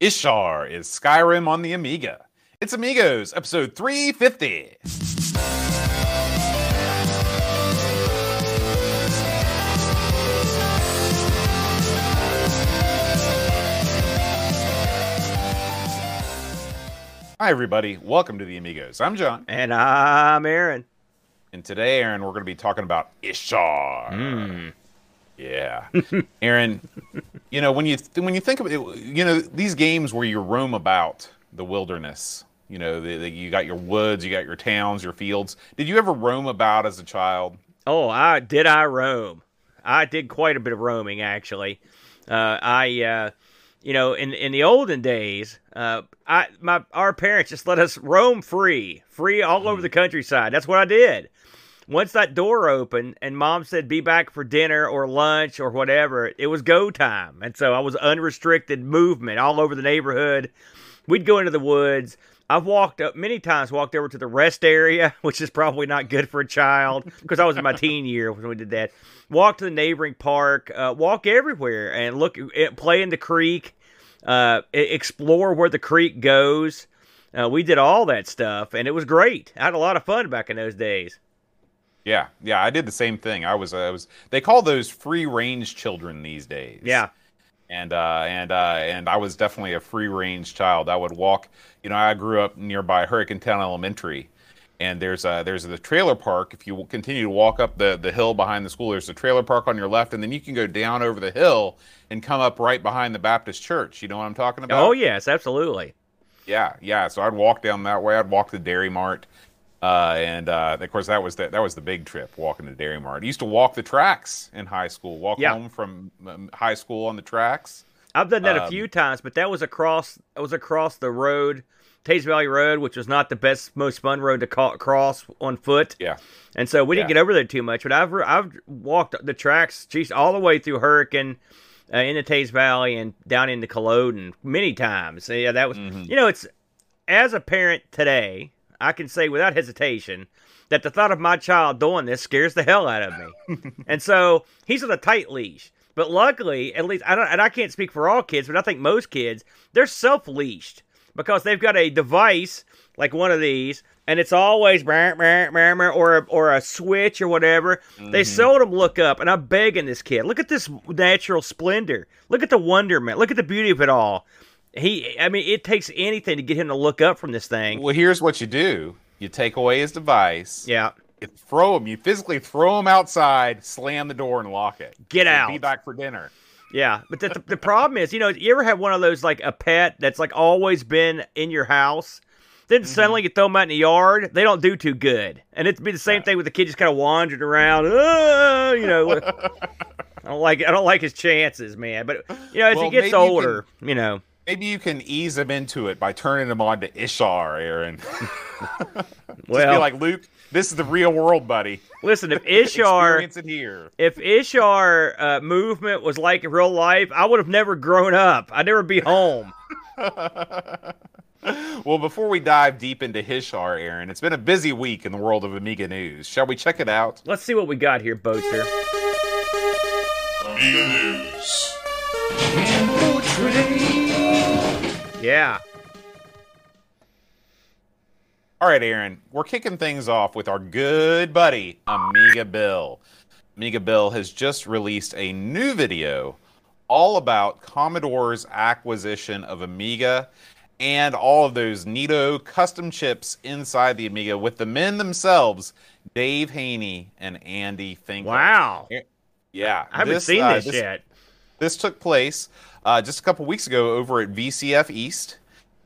Ishar is Skyrim on the Amiga. It's Amigos, episode 350. Hi, everybody. Welcome to the Amigos. I'm John. And I'm Aaron. And today, Aaron, we're going to be talking about Ishar. Mm. Yeah, Aaron. you know when you when you think of it, you know these games where you roam about the wilderness. You know, the, the, you got your woods, you got your towns, your fields. Did you ever roam about as a child? Oh, I did. I roam. I did quite a bit of roaming actually. Uh, I, uh, you know, in in the olden days, uh, I my our parents just let us roam free, free all over the countryside. That's what I did once that door opened and mom said be back for dinner or lunch or whatever, it was go time. And so I was unrestricted movement all over the neighborhood. We'd go into the woods. I've walked up many times, walked over to the rest area, which is probably not good for a child because I was in my teen year when we did that. Walk to the neighboring park, uh, walk everywhere and look, eh, play in the creek, uh, explore where the creek goes. Uh, we did all that stuff and it was great. I had a lot of fun back in those days. Yeah, yeah, I did the same thing. I was, uh, I was. They call those free range children these days. Yeah, and uh, and uh, and I was definitely a free range child. I would walk. You know, I grew up nearby Hurricane Town Elementary, and there's a there's the trailer park. If you continue to walk up the the hill behind the school, there's a trailer park on your left, and then you can go down over the hill and come up right behind the Baptist church. You know what I'm talking about? Oh yes, absolutely. Yeah, yeah. So I'd walk down that way. I'd walk to Dairy Mart. Uh, and uh, of course, that was the, that was the big trip, walking to Dairy Mart. I used to walk the tracks in high school, walk yeah. home from um, high school on the tracks. I've done that um, a few times, but that was across that was across the road, Teays Valley Road, which was not the best, most fun road to cross on foot. Yeah, and so we didn't yeah. get over there too much. But I've I've walked the tracks, geez, all the way through Hurricane. Uh, in the Teays Valley and down into Culloden many times. Yeah, that was mm-hmm. you know it's as a parent today, I can say without hesitation that the thought of my child doing this scares the hell out of me. and so he's on a tight leash. But luckily, at least I don't, and I can't speak for all kids, but I think most kids they're self leashed because they've got a device like one of these, and it's always brr, brr, brr, or a, or a switch or whatever. Mm-hmm. They seldom look up, and I'm begging this kid, look at this natural splendor, look at the wonderment, look at the beauty of it all. He, I mean, it takes anything to get him to look up from this thing. Well, here's what you do: you take away his device. Yeah. You throw him. You physically throw him outside, slam the door, and lock it. Get out. Be back for dinner. Yeah, but the, the, problem is, you know, you ever have one of those like a pet that's like always been in your house? Then mm-hmm. suddenly you throw them out in the yard, they don't do too good, and it'd be the same yeah. thing with the kid just kind of wandering around. Uh, you know, I don't like I don't like his chances, man. But you know, as well, he gets older, you, can, you know, Maybe you can ease him into it by turning him on to Ishar, Aaron. well, be like Luke. This is the real world, buddy. Listen, if Ishar, it here. If Ishar uh, movement was like in real life, I would have never grown up. I'd never be home. well, before we dive deep into Ishar, Aaron, it's been a busy week in the world of Amiga news. Shall we check it out? Let's see what we got here, Boaster. Amiga news. Yeah. All right, Aaron, we're kicking things off with our good buddy, Amiga Bill. Amiga Bill has just released a new video all about Commodore's acquisition of Amiga and all of those neato custom chips inside the Amiga with the men themselves, Dave Haynie and Andy Finkel. Wow. Yeah. I haven't this, seen uh, this, this yet. This took place uh, just a couple weeks ago over at VCF East,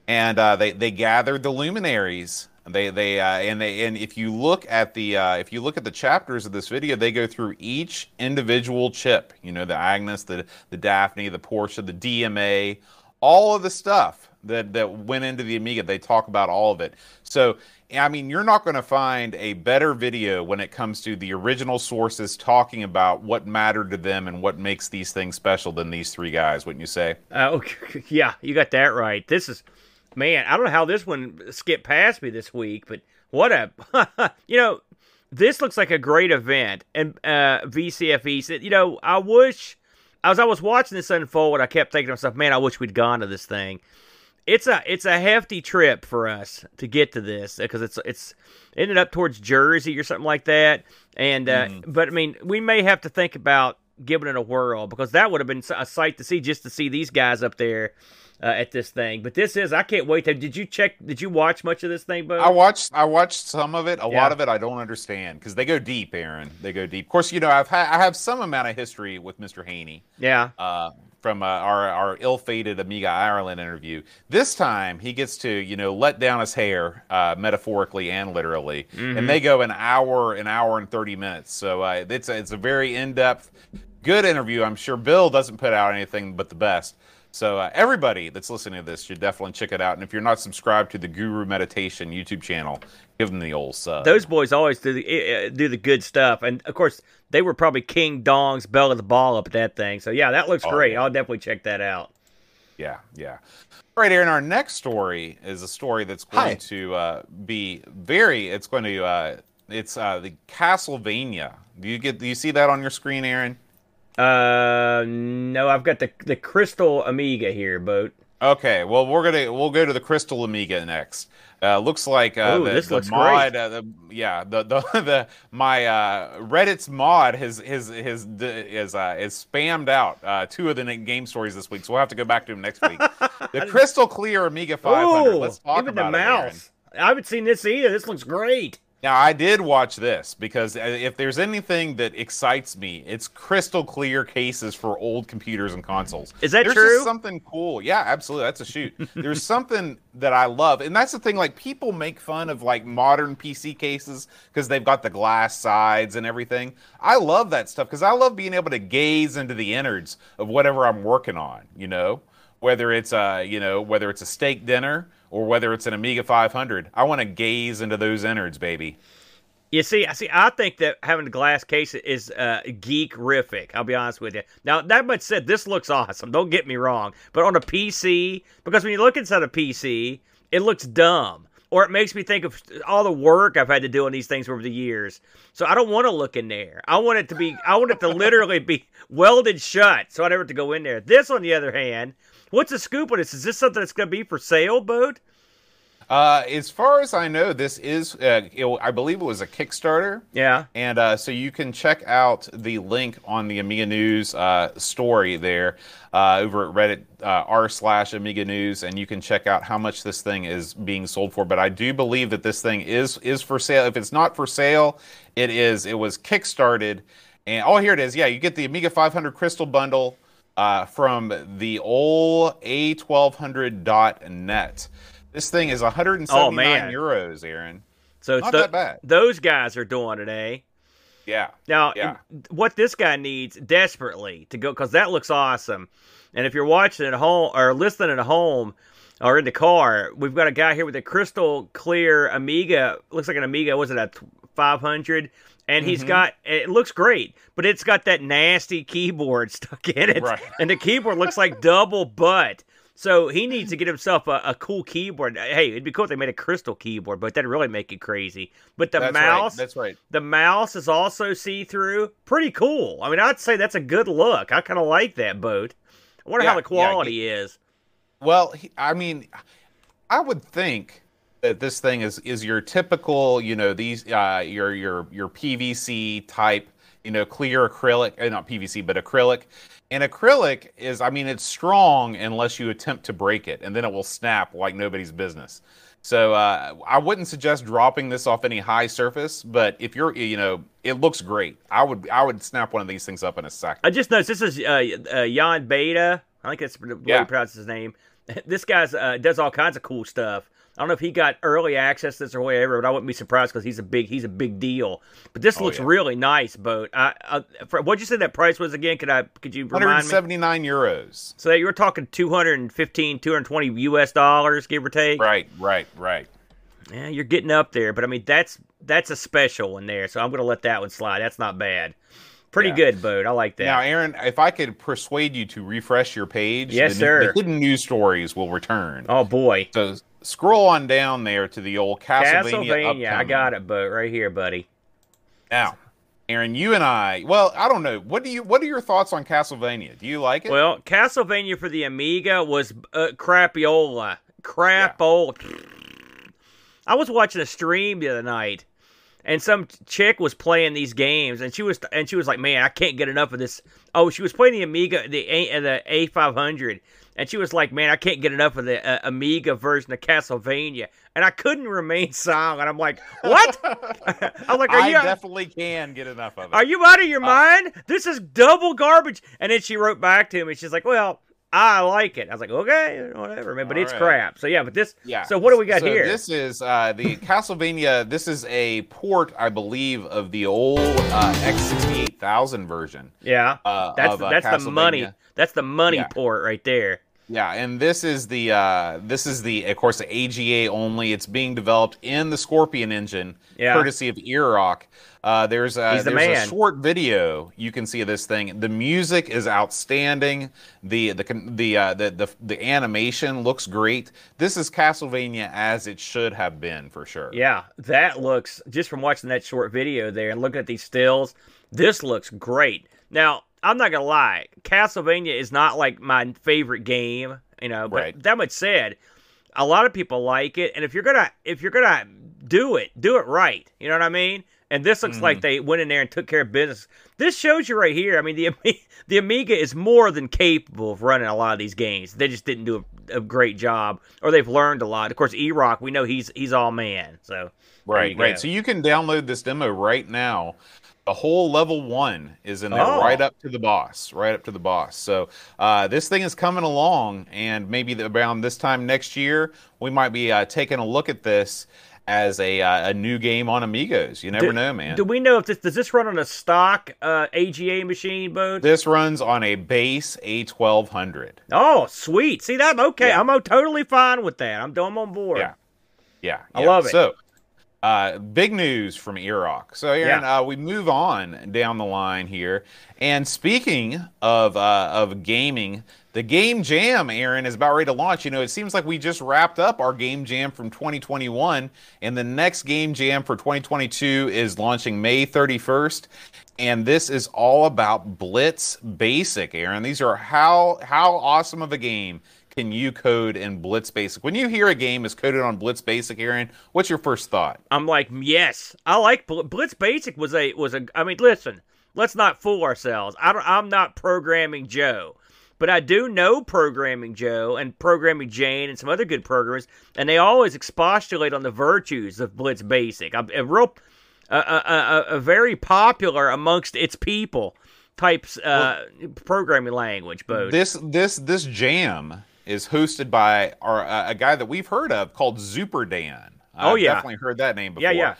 and uh, they they gathered the luminaries. They they uh, and they and if you look at the uh, if you look at the chapters of this video, they go through each individual chip. You know, the Agnus, the the Daphne, the Portia, the DMA, all of the stuff that that went into the Amiga. They talk about all of it. So I mean, you're not going to find a better video when it comes to the original sources talking about what mattered to them and what makes these things special than these three guys, wouldn't you say? Uh, okay. Yeah, you got that right. This is, man, I don't know how this one skipped past me this week, but what a, you know, this looks like a great event. And uh, VCF East, you know, I wish as I was watching this unfold, I kept thinking to myself, "Man, I wish we'd gone to this thing." It's a it's a hefty trip for us to get to this because it's it's ended up towards Jersey or something like that. And uh, Mhm. but I mean, we may have to think about giving it a whirl because that would have been a sight to see just to see these guys up there uh, at this thing. But this is I can't wait. To, did you check? Did you watch much of this thing, Bo? I watched I watched some of it. A Yeah. lot of it I don't understand because they go deep, Aaron. They go deep. Of course, you know I've ha- I have some amount of history with Mr. Haynie. yeah. uh, from uh, our our ill-fated Amiga Ireland interview. This time he gets to you know let down his hair uh, metaphorically and literally, and they go an hour, an hour and thirty minutes. So uh, it's a, it's a very in-depth, good interview. I'm sure Bill doesn't put out anything but the best. So uh, everybody that's listening to this should definitely check it out. And if you're not subscribed to the Guru Meditation YouTube channel, give them the old sub. Those boys always do the uh, do the good stuff, and of course they were probably King Dong's bell of the ball up at that thing. So yeah, that looks Oh, great. yeah. I'll definitely check that out. Yeah, yeah. All right, Aaron. Our next story is a story that's going Hi. to uh, be very. It's going to. Uh, it's uh, the Castlevania. Do you get? Do you see that on your screen, Aaron? Uh, no, I've got the the Crystal Amiga here, boat. Okay. Well, we're gonna we'll go to the Crystal Amiga next. Uh, looks like uh, Ooh, the, this the looks mod. Uh, the, yeah, the the the my uh, Reddit's mod has his his is uh, is spammed out uh, two of the game stories this week, so we'll have to go back to them next week. the Crystal Clear Amiga 500. Ooh, Let's talk even the about it, mouse. I haven't seen this either. This looks great. Now, I did watch this because uh, if there's anything that excites me, it's crystal clear cases for old computers and consoles. Is that there's true? Just something cool. Yeah, absolutely. That's a shoot. there's something that I love, and that's the thing. Like people make fun of like modern PC cases because they've got the glass sides and everything. I love that stuff because I love being able to gaze into the innards of whatever I'm working on. You know, whether it's a you know whether it's a steak dinner or whether it's an Amiga 500. I want to gaze into those innards, baby. You see, I see. I think that having a glass case is uh, geek-rific. I'll be honest with you. Now, that much said, this looks awesome. Don't get me wrong. But on a PC, because when you look inside a PC, it looks dumb, or it makes me think of all the work I've had to do on these things over the years. So I don't want to look in there. I want it to be. I want it to literally be welded shut, so I never have to go in there. This, on the other hand, what's the scoop on this? Is this something that's going to be for sale, boat? Uh, as far as I know, this is, uh, it, I believe it was a Kickstarter. Yeah. And uh, so you can check out the link on the Amiga News uh, story there uh, over at Reddit uh, r slash Amiga News, and you can check out how much this thing is being sold for. But I do believe that this thing is is for sale. If it's not for sale, it is. It was kickstarted, and oh, here it is. Yeah, you get the Amiga 500 Crystal Bundle uh, from the old A1200.net. This thing is 179 Oh, man. euros, Aaron. So it's Not the- that bad. those guys are doing it, eh? Yeah. Now, Yeah. what this guy needs desperately to go because that looks awesome. And if you're watching at home or listening at home or in the car, we've got a guy here with a crystal clear Amiga. Looks like an Amiga. Was it a 500? And he's Mhm. got it looks great, but it's got that nasty keyboard stuck in it, Right. and the keyboard looks like double butt. So he needs to get himself a, a cool keyboard. Hey, it'd be cool if they made a crystal keyboard, but that'd really make it crazy. But the That's mouse, Right. That's right. the mouse is also see through. Pretty cool. I mean, I'd say that's a good look. I kind of like that boat. I wonder how the quality is. Well, he, I mean, I would think that this thing is is your typical, you know, these uh, your your your PVC type, you know, clear acrylic, uh, not PVC, but acrylic. And acrylic is, I mean, it's strong unless you attempt to break it, and then it will snap like nobody's business. So uh, I wouldn't suggest dropping this off any high surface, but if you're, you know, it looks great. I would I would snap one of these things up in a second. I just noticed this is uh, uh, Jan Beta. I think that's the way Yeah. you pronounce his name. This guy's uh, does all kinds of cool stuff. I don't know if he got early access to this or whatever, but I wouldn't be surprised because he's a big he's a big deal. But this Oh, looks yeah. really nice, boat. I, I, for, what'd you say that price was again? Could I could you remind me? 179 euros. So you were talking 215, 220 US dollars, give or take. Right, right, right. Yeah, you're getting up there, but I mean that's that's a special one there, so I'm gonna let that one slide. That's not bad. Pretty Yeah. good, boat. I like that. Now, Aaron, if I could persuade you to refresh your page, Yes, the, sir. the hidden news stories will return. oh boy, So scroll on down there to the old Castlevania. Castlevania. I got it, but right here, buddy. Now, Aaron, you and I. Well, I don't know. What do you? What are your thoughts on Castlevania? Do you like it? Well, Castlevania for the Amiga was uh, crapiola, crapola. I was watching a stream the other night, and some chick was playing these games, and she was and she was like, "Man, I can't get enough of this." Oh, she was playing the Amiga, the A, the A five hundred, and she was like, "Man, I can't get enough of the uh, Amiga version of Castlevania." And I couldn't remain silent. I'm like, "What?" I'm like, "Are I you?" definitely can get enough of it. Are you out of your mind? This is double garbage. And then she wrote back to me. She's like, "Well, I like it." I was like, "Okay, whatever, man." But All it's right. crap. So yeah, but this. Yeah. So what do we got So here? This is uh, the Castlevania. This is a port, I believe, of the old uh, X68000 version. yeah, uh, that's of, uh, that's the money. That's the money Yeah. port right there. Yeah, and this is the uh, this is the of course the AGA only. It's being developed in the Scorpion engine, Yeah. courtesy of Earok. Uh, there's a, the there's man. a short video you can see of this thing. The music is outstanding. The the the uh, the, the the animation looks great. This is Castlevania as it should have been for sure. Yeah, that looks just from watching that short video there and looking at these stills, this looks great. Now, I'm not gonna lie, Castlevania is not like my favorite game, you know. But Right. that much said, a lot of people like it, and if you're gonna if you're gonna do it, do it right. You know what I mean? And this looks like mm. they went in there and took care of business. This shows you right here. I mean, the the Amiga is more than capable of running a lot of these games. They just didn't do a, a great job, or they've learned a lot. Of course, Earok, we know he's he's all man. So Right, right. So you can download this demo right now. The whole level one is in there, Oh. right up to the boss, right up to the boss. So uh, this thing is coming along, and maybe around this time next year, we might be uh, taking a look at this as a uh, a new game on Amigos. You never Do- know, man. Do we know if this does this run on a stock uh, AGA machine, Boat? this runs on a base A1200. Oh, sweet. See that? Okay, Yeah. I'm uh, totally fine with that. I'm, I'm on board. Yeah. Yeah, I yeah. love it. So, uh, big news from Earok. So, Aaron, Yeah. uh, we move on down the line here. And speaking of uh, of gaming, the Game Jam, Aaron, is about ready to launch. You know, it seems like we just wrapped up our Game Jam from 2021, and the next Game Jam for 2022 is launching May 31st. And this is all about Blitz Basic, Aaron. These are how how awesome of a game can you code in Blitz Basic? When you hear a game is coded on Blitz Basic, Aaron, what's your first thought? I'm like, yes, I like Bl- Blitz Basic was a was a. I mean, listen, let's not fool ourselves. I don't, I'm not programming Joe, but I do know programming Joe and programming Jane and some other good programmers, and they always expostulate on the virtues of Blitz Basic. A, a real, a, a, a, a very popular amongst its people types uh, programming language. Both. This this this jam is hosted by our uh, a guy that we've heard of called Zuperdan. Oh, I've yeah. definitely heard that name before. Yeah, yeah.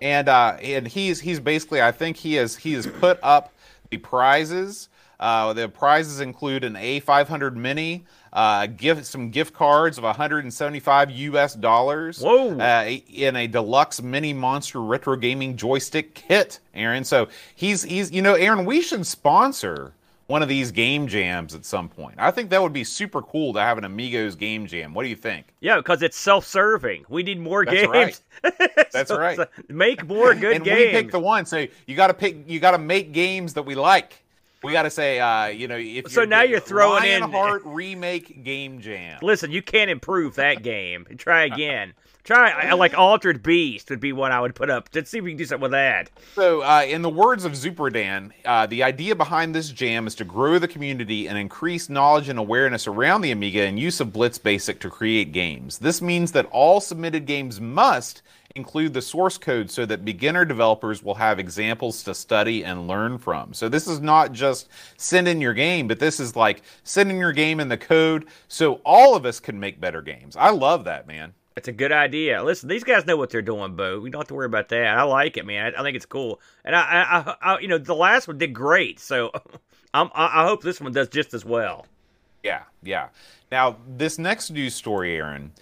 And uh, and he's he's basically I think he has he has put up the prizes. Uh, the prizes include an A500 Mini, uh, gift some gift cards of 175 U.S. dollars. Whoa. Uh, in a deluxe mini monster retro gaming joystick kit, Aaron. So he's he's you know Aaron, we should sponsor one of these game jams at some point. I think that would be super cool to have an Amigos game jam. What do you think? yeah, because it's self-serving. We need more That's games. That's So- right. so make more good and games. we pick the one. So you got to pick. You got to make games that we like. We got to say, uh, you know, if So now you're throwing in- Lionheart remake game jam. Listen, you can't improve that game. Try again. Try like Altered Beast would be what I would put up. Let's see if we can do something with that. So, uh, in the words of Zuperdan, uh, the idea behind this jam is to grow the community and increase knowledge and awareness around the Amiga and use of Blitz Basic to create games. This means that all submitted games must include the source code so that beginner developers will have examples to study and learn from. So, this is not just send in your game, but this is like send in your game in the code so all of us can make better games. I love that, man. It's a good idea. Listen, these guys know what they're doing, Bo. We don't have to worry about that. I like it, man. I, I think it's cool, and I, I, I, you know, the last one did great. So, I'm, I hope this one does just as well. Yeah, yeah. Now, this next news story, Aaron,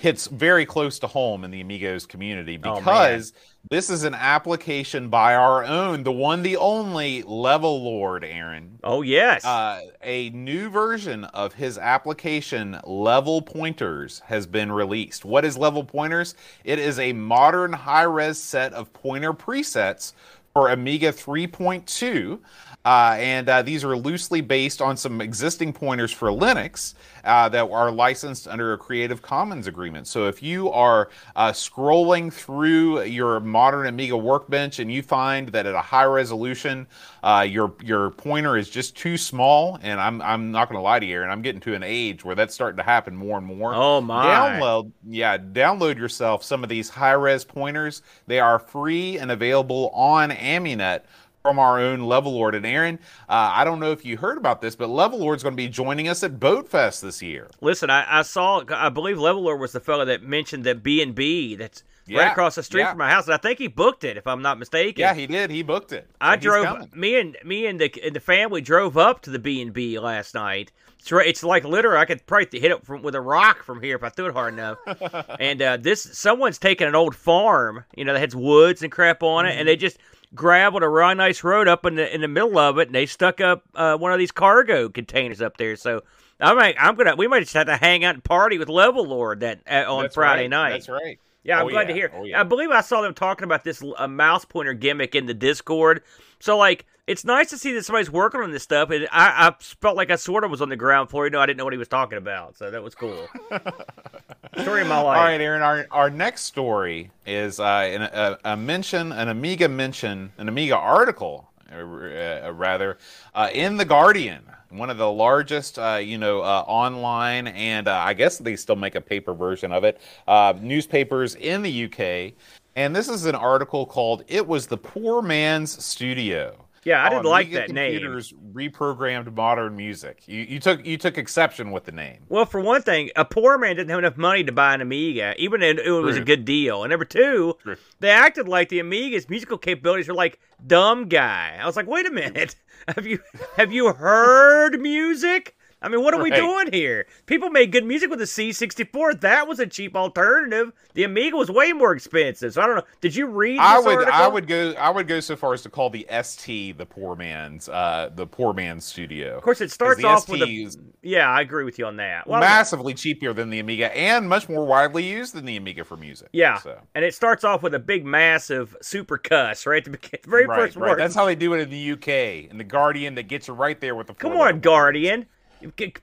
hits very close to home in the Amigos community Oh, because this is an application by our own, the one, the only Level Lord, Aaron. Oh yes, Uh, a new version of his application, Level Pointers, has been released. What is Level Pointers? It is a modern high res set of pointer presets for Amiga 3.2. Uh, and uh, these are loosely based on some existing pointers for Linux uh, that are licensed under a Creative Commons agreement. So if you are uh, scrolling through your modern Amiga workbench and you find that at a high resolution, uh, your your pointer is just too small, and I'm I'm not going to lie to you, and I'm getting to an age where that's starting to happen more and more. Oh my! Download, yeah, download yourself some of these high res pointers. They are free and available on Aminet from our own Level Lord. And Aaron, uh, I don't know if you heard about this, but Level Lord's going to be joining us at Boat Fest this year. Listen, I, I saw, I believe Level Lord was the fellow that mentioned that B and B that's Yeah, right across the street yeah. from my house, and I think he booked it, if I'm not mistaken. Yeah, he did. He booked it. I he's drove me and me and the and the family drove up to the B and B last night. It's right, it's like literally I could probably hit it from with a rock from here if I threw it hard enough. and uh, this someone's taking an old farm, you know, that has woods and crap on it, Mm-hmm. and they just gravelled a real nice road up in the in the middle of it, and they stuck up uh, one of these cargo containers up there. So I might, I'm gonna we might just have to hang out and party with Level Lord that uh, on That's Friday right. night. That's right. Yeah, I'm Oh, glad yeah. to hear. Oh, yeah. I believe I saw them talking about this uh, mouse pointer gimmick in the Discord. So like, it's nice to see that somebody's working on this stuff. And I, I felt like I sort of was on the ground floor. You know, I didn't know what he was talking about, so that was cool. Story of my life. All right, Aaron. Our our next story is uh, an, a, a mention, an Amiga mention, an Amiga article, uh, uh, rather, uh, in the Guardian, one of the largest, uh, you know, uh, online and uh, I guess they still make a paper version of it, uh, newspapers in the UK. And this is an article called "It Was the Poor Man's Studio." Yeah, I oh, didn't like that name. computers reprogrammed modern music. You, you took you took exception with the name. Well, for one thing, a poor man didn't have enough money to buy an Amiga, even if it was a good deal. And number two, True. they acted like the Amiga's musical capabilities were like dumb guy. I was like, wait a minute, have you have you heard music? I mean, what are we doing here? People made good music with the C64. That was a cheap alternative. The Amiga was way more expensive. So I don't know. Did you read? This I would article? I would go I would go so far as to call the ST the poor man's uh the poor man's studio. Of course, it starts off ST with a. Yeah, I agree with you on that. Well, massively cheaper than the Amiga and much more widely used than the Amiga for music. Yeah, So and it starts off with a big, massive super cuss right at the very right, first right. word. That's how they do it in the UK. And the Guardian that gets you right there with the Come on, Guardian. K-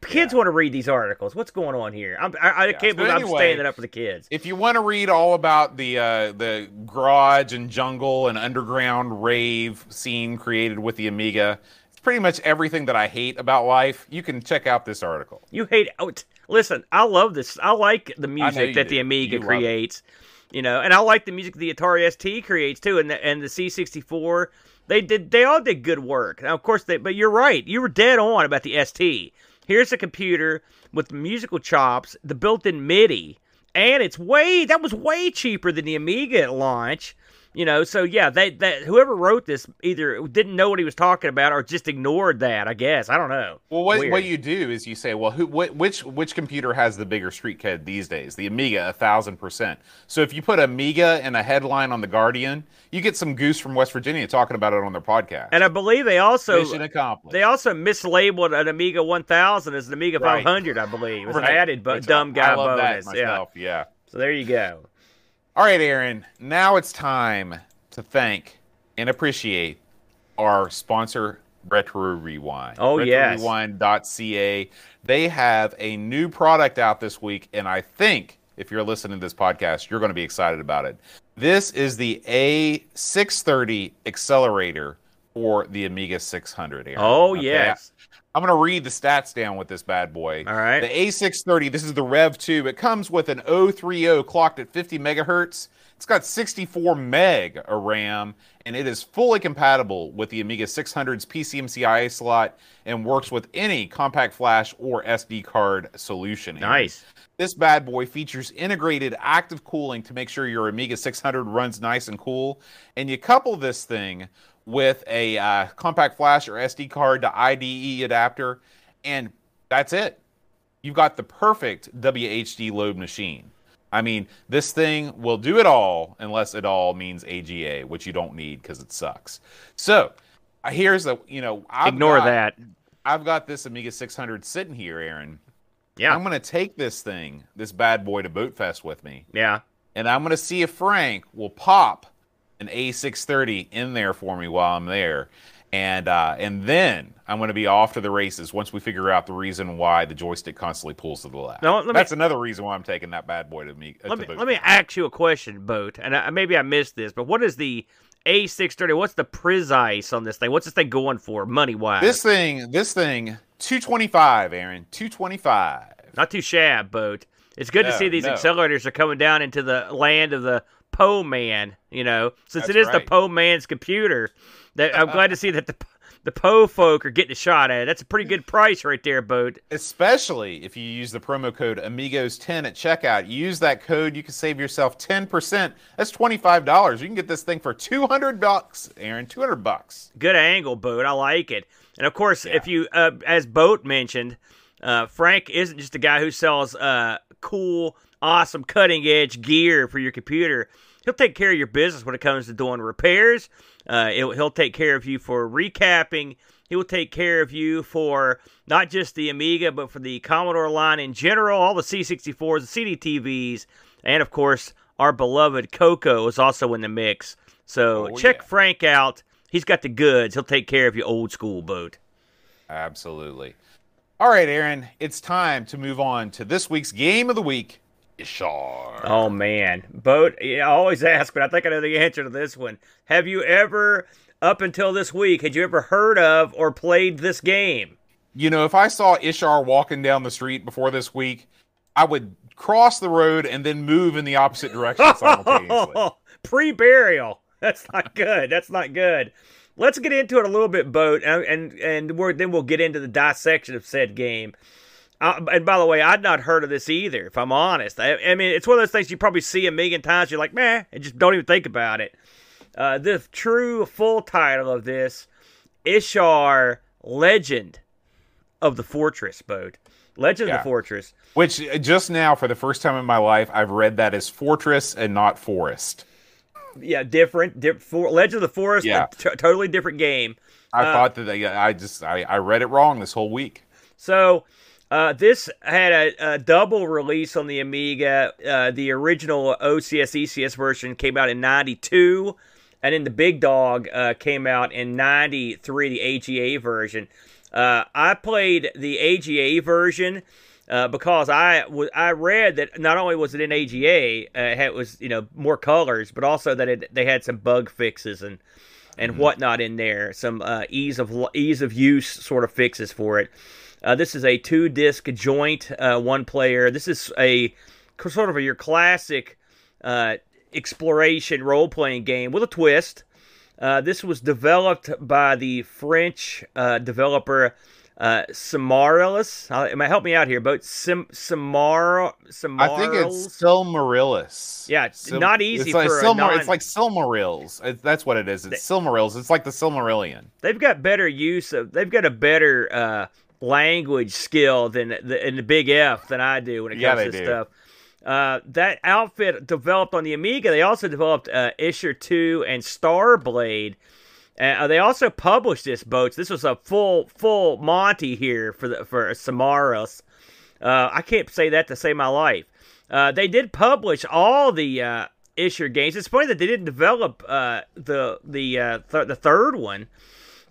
Kids want to read these articles. What's going on here? I'm, I, I Yeah, can't so believe I'm standing up for the kids. If you want to read all about the uh, the garage and jungle and underground rave scene created with the Amiga, it's pretty much everything that I hate about life. You can check out this article. You hate. Oh, t- listen, I love this. I like the music that the. Amiga You creates. You know, and I like the music the Atari ST creates too, and the and the C64. They did. They all did good work. Now, of course, they. But you're right. You were dead on about the ST. Here's a computer with musical chops, the built-in MIDI, and it's way. That was way cheaper than the Amiga at launch. You know, so yeah, they that whoever wrote this either didn't know what he was talking about or just ignored that. I guess I don't know. Well, what, Weird. what you do is you say, well, who, wh- which which computer has the bigger street cred these days? The Amiga, a thousand percent. So if you put Amiga in a headline on the Guardian, you get some goose from West Virginia talking about it on their podcast. And I believe they also Mission accomplished. they also mislabeled an Amiga 1000 as an Amiga Right. 500. I believe it was an added bu- Which dumb guy bonus. Yeah. myself. yeah. So there you go. All right, Aaron. Now it's time to thank and appreciate our sponsor, Retro Rewind. Oh, yes. RetroRewind.ca. They have a new product out this week, and I think if you're listening to this podcast, you're going to be excited about it. This is the A630 accelerator for the Amiga 600. Aaron. Oh Okay? yes. I'm going to read the stats down with this bad boy. All right. The A630, this is the Rev 2. It comes with an 030 clocked at 50 megahertz. It's got 64 meg of RAM, and it is fully compatible with the Amiga 600's PCMCIA slot and works with any compact flash or SD card solution. Nice. This bad boy features integrated active cooling to make sure your Amiga 600 runs nice and cool. And you couple this thing with a uh, compact flash or SD card to IDE adapter, and that's it. You've got the perfect WHDLoad machine. I mean, this thing will do it all unless it all means AGA, which you don't need because it sucks. So uh, here's the, you know, I've Ignore got- that. I've got this Amiga 600 sitting here, Aaron. Yeah. I'm going to take this thing, this bad boy, to Bootfest with me, yeah. and I'm going to see if Frank will pop an A630 in there for me while I'm there. And uh, and then I'm going to be off to the races once we figure out the reason why the joystick constantly pulls to the left. No, let me- That's another reason why I'm taking that bad boy to me. uh, Let to me let me ask you a question, Boat, and I, maybe I missed this, but what is the A630? What's the precise on this thing? What's this thing going for, money wise? This thing, this thing, 225, Aaron, 225. Not too shab, Boat. It's good to see these no. accelerators are coming down into the land of the Poe Man. You know, since it That's is the right. Poe Man's computer, that I'm glad to see that the the Poe folk are getting a shot at it. That's a pretty good price right there, Boat. Especially if you use the promo code Amigos10 at checkout. Use that code, you can save yourself 10%. That's $25. You can get this thing for 200 bucks, Aaron, 200 bucks. Good angle, Boat. I like it. And of course, if you, uh, as Boat mentioned, uh, Frank isn't just a guy who sells uh, cool, awesome, cutting edge gear for your computer. He'll take care of your business when it comes to doing repairs. Uh, he'll, he'll take care of you for recapping. He will take care of you for not just the Amiga, but for the Commodore line in general, all the C64s, the CDTVs, and of course, our beloved Coco is also in the mix. So Oh, check yeah. Frank out. He's got the goods. He'll take care of your old school boat. Absolutely. All right, Aaron, it's time to move on to this week's game of the week, Ishar. Oh man, boat. Yeah, I always ask, but I think I know the answer to this one. Have you ever, up until this week, had you ever heard of or played this game? You know, if I saw Ishar walking down the street before this week, I would cross the road and then move in the opposite direction simultaneously. Pre-burial. That's not good. That's not good. Let's get into it a little bit, boat, and and, and we're, then we'll get into the dissection of said game. Uh, and by the way, I'd not heard of this either, if I'm honest. I, I mean, it's one of those things you probably see a million times. You're like, meh, and just don't even think about it. Uh, the true full title of this Ishar Legend of the Fortress, boat. Legend of the Fortress. Which uh, just now, for the first time in my life, I've read that as fortress and not forest. Yeah, different. Di- for, Legend of the Forest, Yeah. t- totally different game. I Uh, thought that they, I just I, I read it wrong this whole week. So uh, this had a, a double release on the Amiga. Uh, the original OCS ECS version came out in '92, and then the Big Dog uh, came out in '93, the AGA version. Uh, I played the AGA version. Uh, because I wa- I read that not only was it in AGA, uh, it was you know more colors, but also that it, they had some bug fixes and and whatnot in there, some uh, ease of ease of use sort of fixes for it. Uh, this is a two disc joint, uh, one player. This is a sort of a, your classic uh, exploration role playing game with a twist. Uh, this was developed by the French uh, developer uh, Samarilus. Uh, help me out here, but Sim Samar Samarilus. I think it's Silmarillis. Yeah, it's not easy it's like for a Silmar- non- It's like Silmarils. It's, that's what it is. It's Silmarils. It's like the Silmarillion. they've got better use of they've got a better uh, language skill than the, in the big F than I do when it Yeah, comes to do. stuff. Uh, that outfit developed on the Amiga. They also developed uh, Ishar 2 and Starblade. Uh, they also published this boats. This was a full full Monty here for the for Samaras. Uh, I can't say that to save my life. Uh, they did publish all the uh, Ishar games. It's funny that they didn't develop uh, the the uh, th- the third one.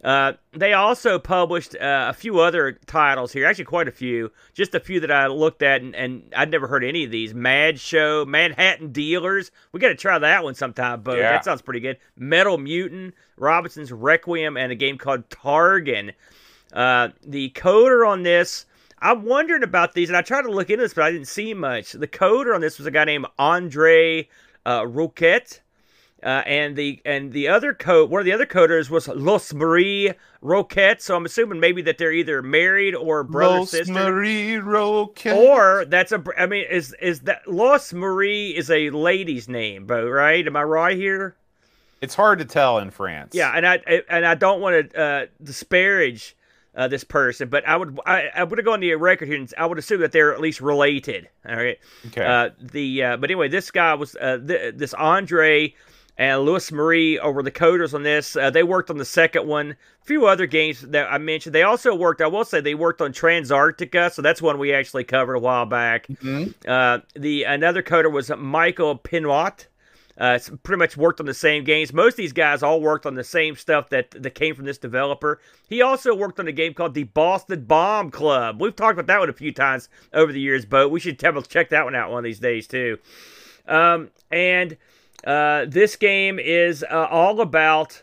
Uh, they also published uh, a few other titles here, actually quite a few. Just a few that I looked at, and, and I'd never heard any of these. Mad Show, Manhattan Dealers. We got to try that one sometime, Bo. Yeah. That sounds pretty good. Metal Mutant, Robinson's Requiem, and a game called Targhan. Uh, the coder on this, I'm wondering about these, and I tried to look into this, but I didn't see much. The coder on this was a guy named Andre uh, Roquette. Uh, and the and the other code, one of the other coders was Los Marie Roquette. So I'm assuming maybe that they're either married or brother Los sister, Marie Roquette. or that's a I mean, is is that Los Marie is a lady's name, Bo? Right? Am I right here? It's hard to tell in France. Yeah, and I and I don't want to uh, disparage uh, this person, but I would I, I would go on the record here and I would assume that they're at least related. All right. Okay. Uh, the uh, but anyway, this guy was uh, th- this Andre and Louis Marie over the coders on this. Uh, they worked on the second one. A few other games that I mentioned. They also worked. I will say they worked on Transarctica, so that's one we actually covered a while back. Mhm. Uh, the another coder was Michael Pinot. Uh, pretty much worked on the same games. Most of these guys all worked on the same stuff that that came from this developer. He also worked on a game called the Boston Bomb Club. We've talked about that one a few times over the years, but We should check that one out one of these days too. Um, and uh, this game is uh, all about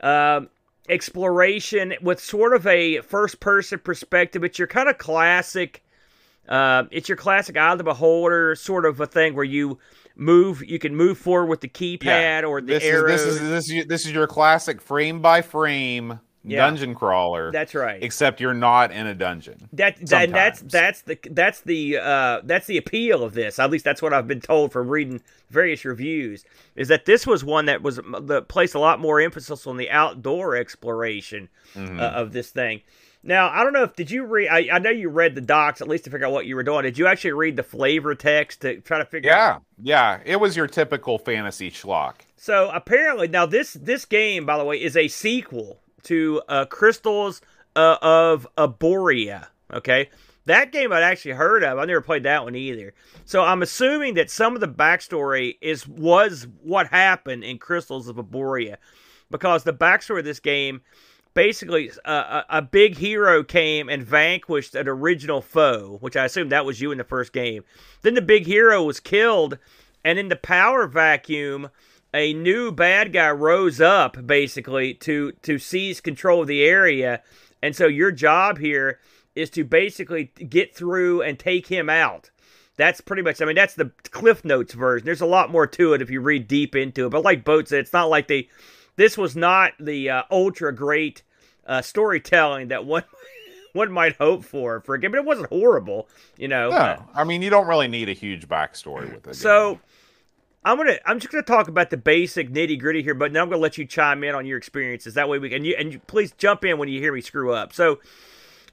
uh, exploration with sort of a first person perspective. It's your kind of classic. Uh, it's your classic Eye of the Beholder sort of a thing where you move. You can move forward with the keypad yeah. or the this arrow. Is, this is this is this is your classic frame by frame yeah. dungeon crawler. That's right. Except you're not in a dungeon. That, that that's that's the that's the uh, that's the appeal of this. At least that's what I've been told from reading various reviews. Is that this was one that was the placed a lot more emphasis on the outdoor exploration mm-hmm. uh, of this thing. Now I don't know if did you read? I, I, know you read the docs at least to figure out what you were doing. Did you actually read the flavor text to try to figure? Yeah, out? yeah. It was your typical fantasy schlock. So apparently now this this game, by the way, is a sequel to uh, Crystals uh, of Arborea. Okay, that game I'd actually heard of. I never played that one either. So I'm assuming that some of the backstory is was what happened in Crystals of Arborea, because the backstory of this game, basically, uh, a, a big hero came and vanquished an original foe, which I assume that was you in the first game. Then the big hero was killed, and in the power vacuum a new bad guy rose up basically to to seize control of the area. And so your job here is to basically get through and take him out. That's pretty much i mean that's the cliff notes version. There's a lot more to it if you read deep into it. But like boat said it's not like they this was not the uh, ultra great uh, storytelling that one one might hope for for a game. But it wasn't horrible you know? No. I mean you don't really need a huge backstory with it so I'm gonna I'm just gonna talk about the basic nitty gritty here, but now I'm gonna let you chime in on your experiences. That way we can you and you, please jump in when you hear me screw up. So,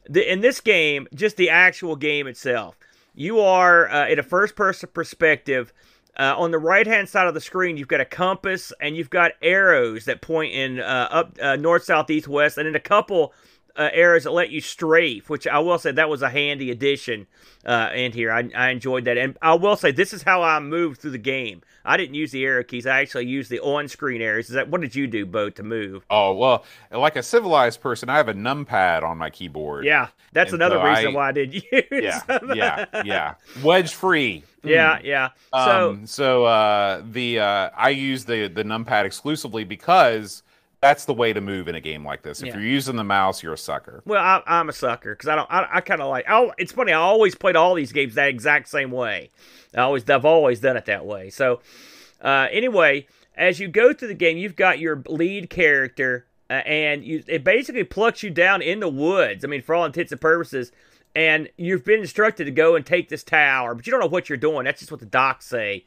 the, in this game, just the actual game itself, you are uh, in a first person perspective. Uh, on the right hand side of the screen, you've got a compass and you've got arrows that point in uh, up uh, north, south, east, west, and then a couple uh, arrows that let you strafe, which I will say that was a handy addition uh, in here. I, I enjoyed that, and I will say this is how I moved through the game. I didn't use the arrow keys. I actually used the on-screen arrows. Is that what did you do, Bo, to move? Oh well, like a civilized person, I have a numpad on my keyboard. Yeah, that's another so reason I, why I did use. Yeah, yeah, yeah. Wedge free. Yeah, mm. yeah. So, um, so uh, the uh, I use the the numpad exclusively because that's the way to move in a game like this. If yeah. you're using the mouse, you're a sucker. Well, I, am a sucker because I don't. I, I kind of like. Oh, it's funny. I always played all these games that exact same way. I always, I've always done it that way. So, uh, anyway, as you go through the game, you've got your lead character, uh, and you, it basically plucks you down in the woods. I mean, for all intents and purposes. And you've been instructed to go and take this tower, but you don't know what you're doing. That's just what the docs say.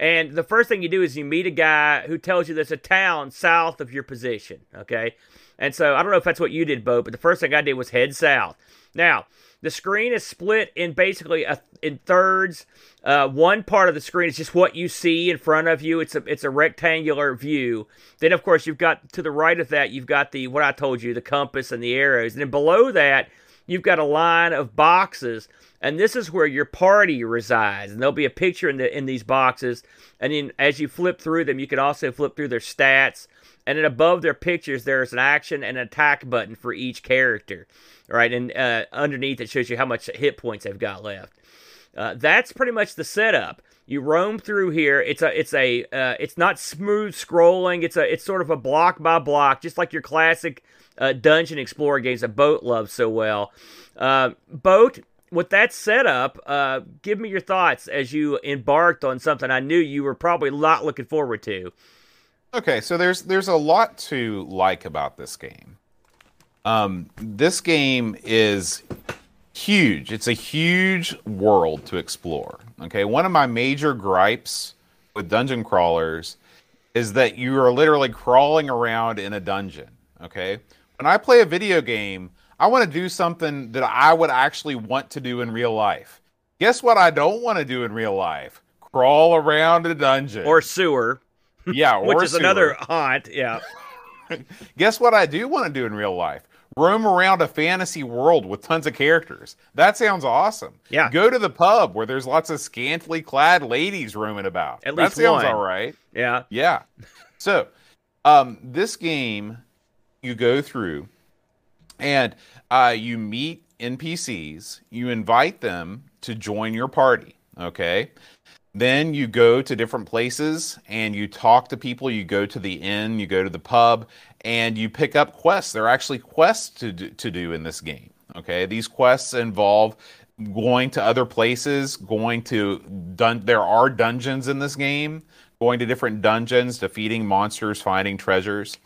And the first thing you do is you meet a guy who tells you there's a town south of your position. Okay. And so I don't know if that's what you did, Bo, but the first thing I did was head south. Now, the screen is split in basically a, in thirds. Uh, one part of the screen is just what you see in front of you. It's a it's a rectangular view. Then of course you've got to the right of that you've got the what I told you the compass and the arrows. And then below that you've got a line of boxes and this is where your party resides. And there'll be a picture in the in these boxes. And then as you flip through them, you can also flip through their stats. And then above their pictures, there's an action and attack button for each character. Right, and uh, underneath it shows you how much hit points they've got left. Uh, that's pretty much the setup. You roam through here. It's a it's a uh, it's not smooth scrolling. It's a it's sort of a block by block, just like your classic uh, dungeon explorer games that Boat loves so well. Uh, Boat with that setup, uh, give me your thoughts as you embarked on something I knew you were probably not looking forward to. Okay, so there's there's a lot to like about this game. Um, this game is huge. It's a huge world to explore. Okay, one of my major gripes with dungeon crawlers is that you are literally crawling around in a dungeon. Okay, when I play a video game, I want to do something that I would actually want to do in real life. Guess what I don't want to do in real life? Crawl around a dungeon or sewer. Yeah, which is sewer. another haunt. Yeah. Guess what I do want to do in real life? roam around a fantasy world with tons of characters. That sounds awesome. Yeah. Go to the pub where there's lots of scantily clad ladies roaming about. At that least sounds one. all right. Yeah. Yeah. So, um, this game you go through and uh, you meet NPCs, you invite them to join your party. Okay. Then you go to different places and you talk to people. You go to the inn, you go to the pub, and you pick up quests. There are actually quests to do, to do in this game. Okay, these quests involve going to other places, going to dun- there are dungeons in this game, going to different dungeons, defeating monsters, finding treasures.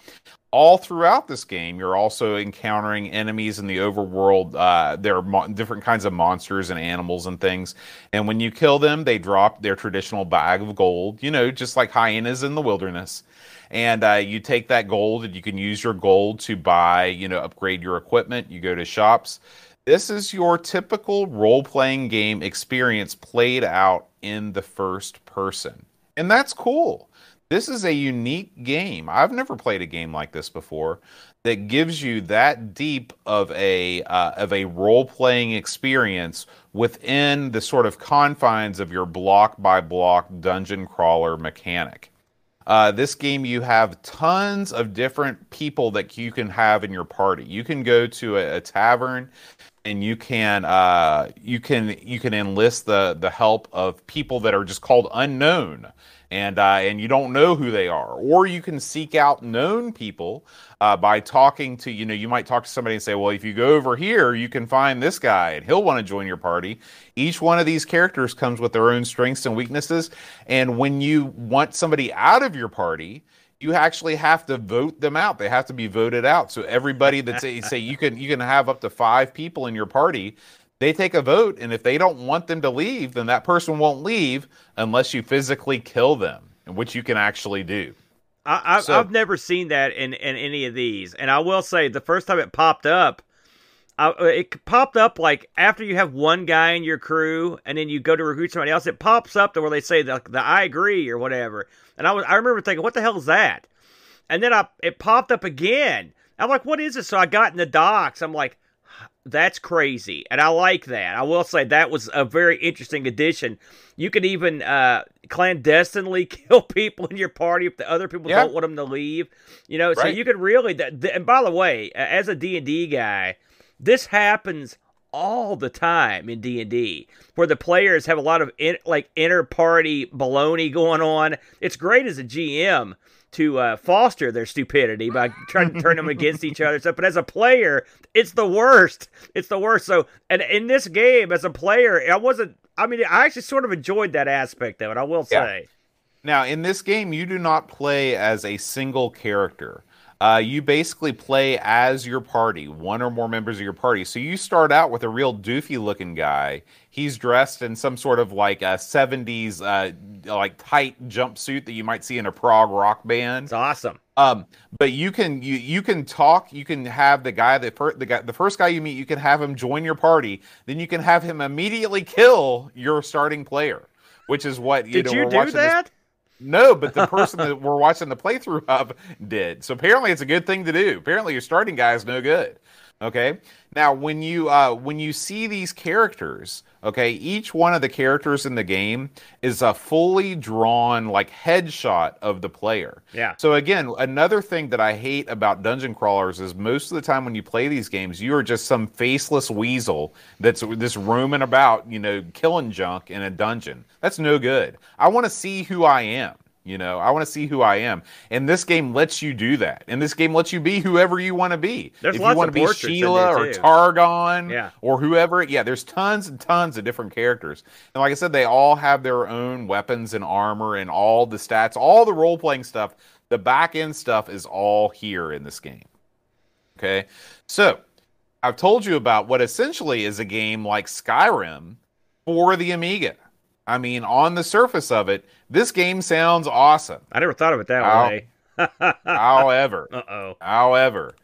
All throughout this game, you're also encountering enemies in the overworld. Uh, there are mo- different kinds of monsters and animals and things. And when you kill them, they drop their traditional bag of gold, you know, just like hyenas in the wilderness. And uh, you take that gold and you can use your gold to buy, you know, upgrade your equipment. You go to shops. This is your typical role playing game experience played out in the first person. And that's cool. This is a unique game. I've never played a game like this before that gives you that deep of a uh, of a role playing experience within the sort of confines of your block by block dungeon crawler mechanic. Uh, this game, you have tons of different people that you can have in your party. You can go to a, a tavern, and you can uh, you can you can enlist the the help of people that are just called unknown, and uh, and you don't know who they are. Or you can seek out known people uh, by talking to you know you might talk to somebody and say, well, if you go over here, you can find this guy, and he'll want to join your party. Each one of these characters comes with their own strengths and weaknesses, and when you want somebody out of your party you actually have to vote them out. They have to be voted out. So everybody that's say you can you can have up to five people in your party. They take a vote, and if they don't want them to leave, then that person won't leave unless you physically kill them, which you can actually do. I, I, So- I've never seen that in, in any of these, and I will say the first time it popped up, I, uh, it popped up like after you have one guy in your crew, and then you go to recruit somebody else. It pops up to where they say the, the I agree or whatever, and I was I remember thinking, what the hell is that? And then I it popped up again. I'm like, what is this? So I got in the docs. I'm like, that's crazy, and I like that. I will say that was a very interesting addition. You can even uh, clandestinely kill people in your party if the other people Yeah. don't want them to leave. You know, so you could really. And by the way, as a D and D guy, this happens all the time in D&D where the players have a lot of in, like inter-party baloney going on. It's great as a GM to uh, foster their stupidity by trying to turn them against each other stuff. But as a player, it's the worst. It's the worst. So, and in this game, as a player, I wasn't. I mean, I actually sort of enjoyed that aspect of it. I will Yeah. say. Now, in this game, you do not play as a single character. Uh, you basically play as your party, one or more members of your party. So you start out with a real doofy looking guy. He's dressed in some sort of like a 70s, uh, like tight jumpsuit that you might see in a prog rock band. It's awesome. Um, but you can you you can talk. You can have the guy that fir- the guy the first guy you meet. You can have him join your party. Then you can have him immediately kill your starting player, which is what you Did know. you do watching this- that? no, but the person that we're watching the playthrough of did. So apparently, it's a good thing to do. Apparently, your starting guy is no good. Okay. Now, when you uh, when you see these characters, okay, each one of the characters in the game is a fully drawn like headshot of the player. Yeah. So again, another thing that I hate about dungeon crawlers is most of the time when you play these games, you are just some faceless weasel that's this roaming about, you know, killing junk in a dungeon. That's no good. I want to see who I am. You know, I want to see who I am. And this game lets you do that. And this game lets you be whoever you want to be. There's if you want of to be Sheila or. Targhan Yeah. or whoever, yeah, there's tons and tons of different characters. And like I said, they all have their own weapons and armor and all the stats, all the role playing stuff. The back end stuff is all here in this game. Okay. So I've told you about what essentially is a game like Skyrim for the Amiga. I mean, on the surface of it, this game sounds awesome. I never thought of it that Ow. way. However, Uh oh. However,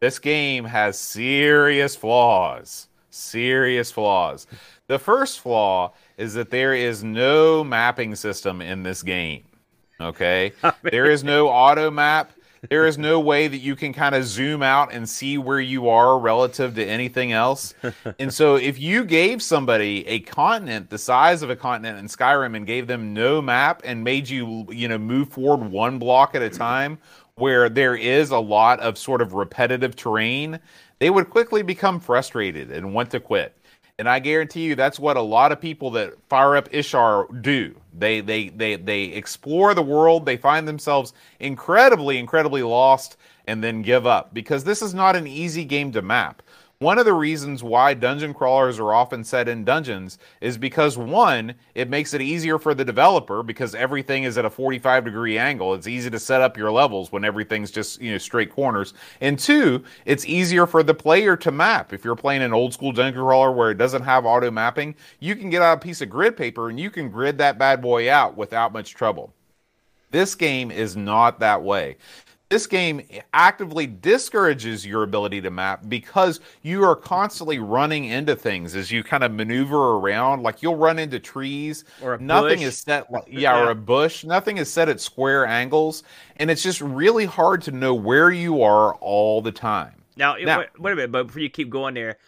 this game has serious flaws. Serious flaws. The first flaw is that there is no mapping system in this game. Okay? there is no auto map. There is no way that you can kind of zoom out and see where you are relative to anything else. and so, if you gave somebody a continent the size of a continent in Skyrim and gave them no map and made you, you know, move forward one block at a time, where there is a lot of sort of repetitive terrain, they would quickly become frustrated and want to quit. And I guarantee you that's what a lot of people that fire up Ishar do. They they they they explore the world, they find themselves incredibly incredibly lost and then give up because this is not an easy game to map. One of the reasons why dungeon crawlers are often set in dungeons is because one, it makes it easier for the developer because everything is at a 45 degree angle. It's easy to set up your levels when everything's just, you know, straight corners. And two, it's easier for the player to map. If you're playing an old school dungeon crawler where it doesn't have auto mapping, you can get out a piece of grid paper and you can grid that bad boy out without much trouble. This game is not that way this game actively discourages your ability to map because you are constantly running into things as you kind of maneuver around. Like you'll run into trees. Or nothing bush. is set. Yeah, yeah, or a bush. Nothing is set at square angles, and it's just really hard to know where you are all the time. Now, now wait, wait, a minute, but before you keep going there,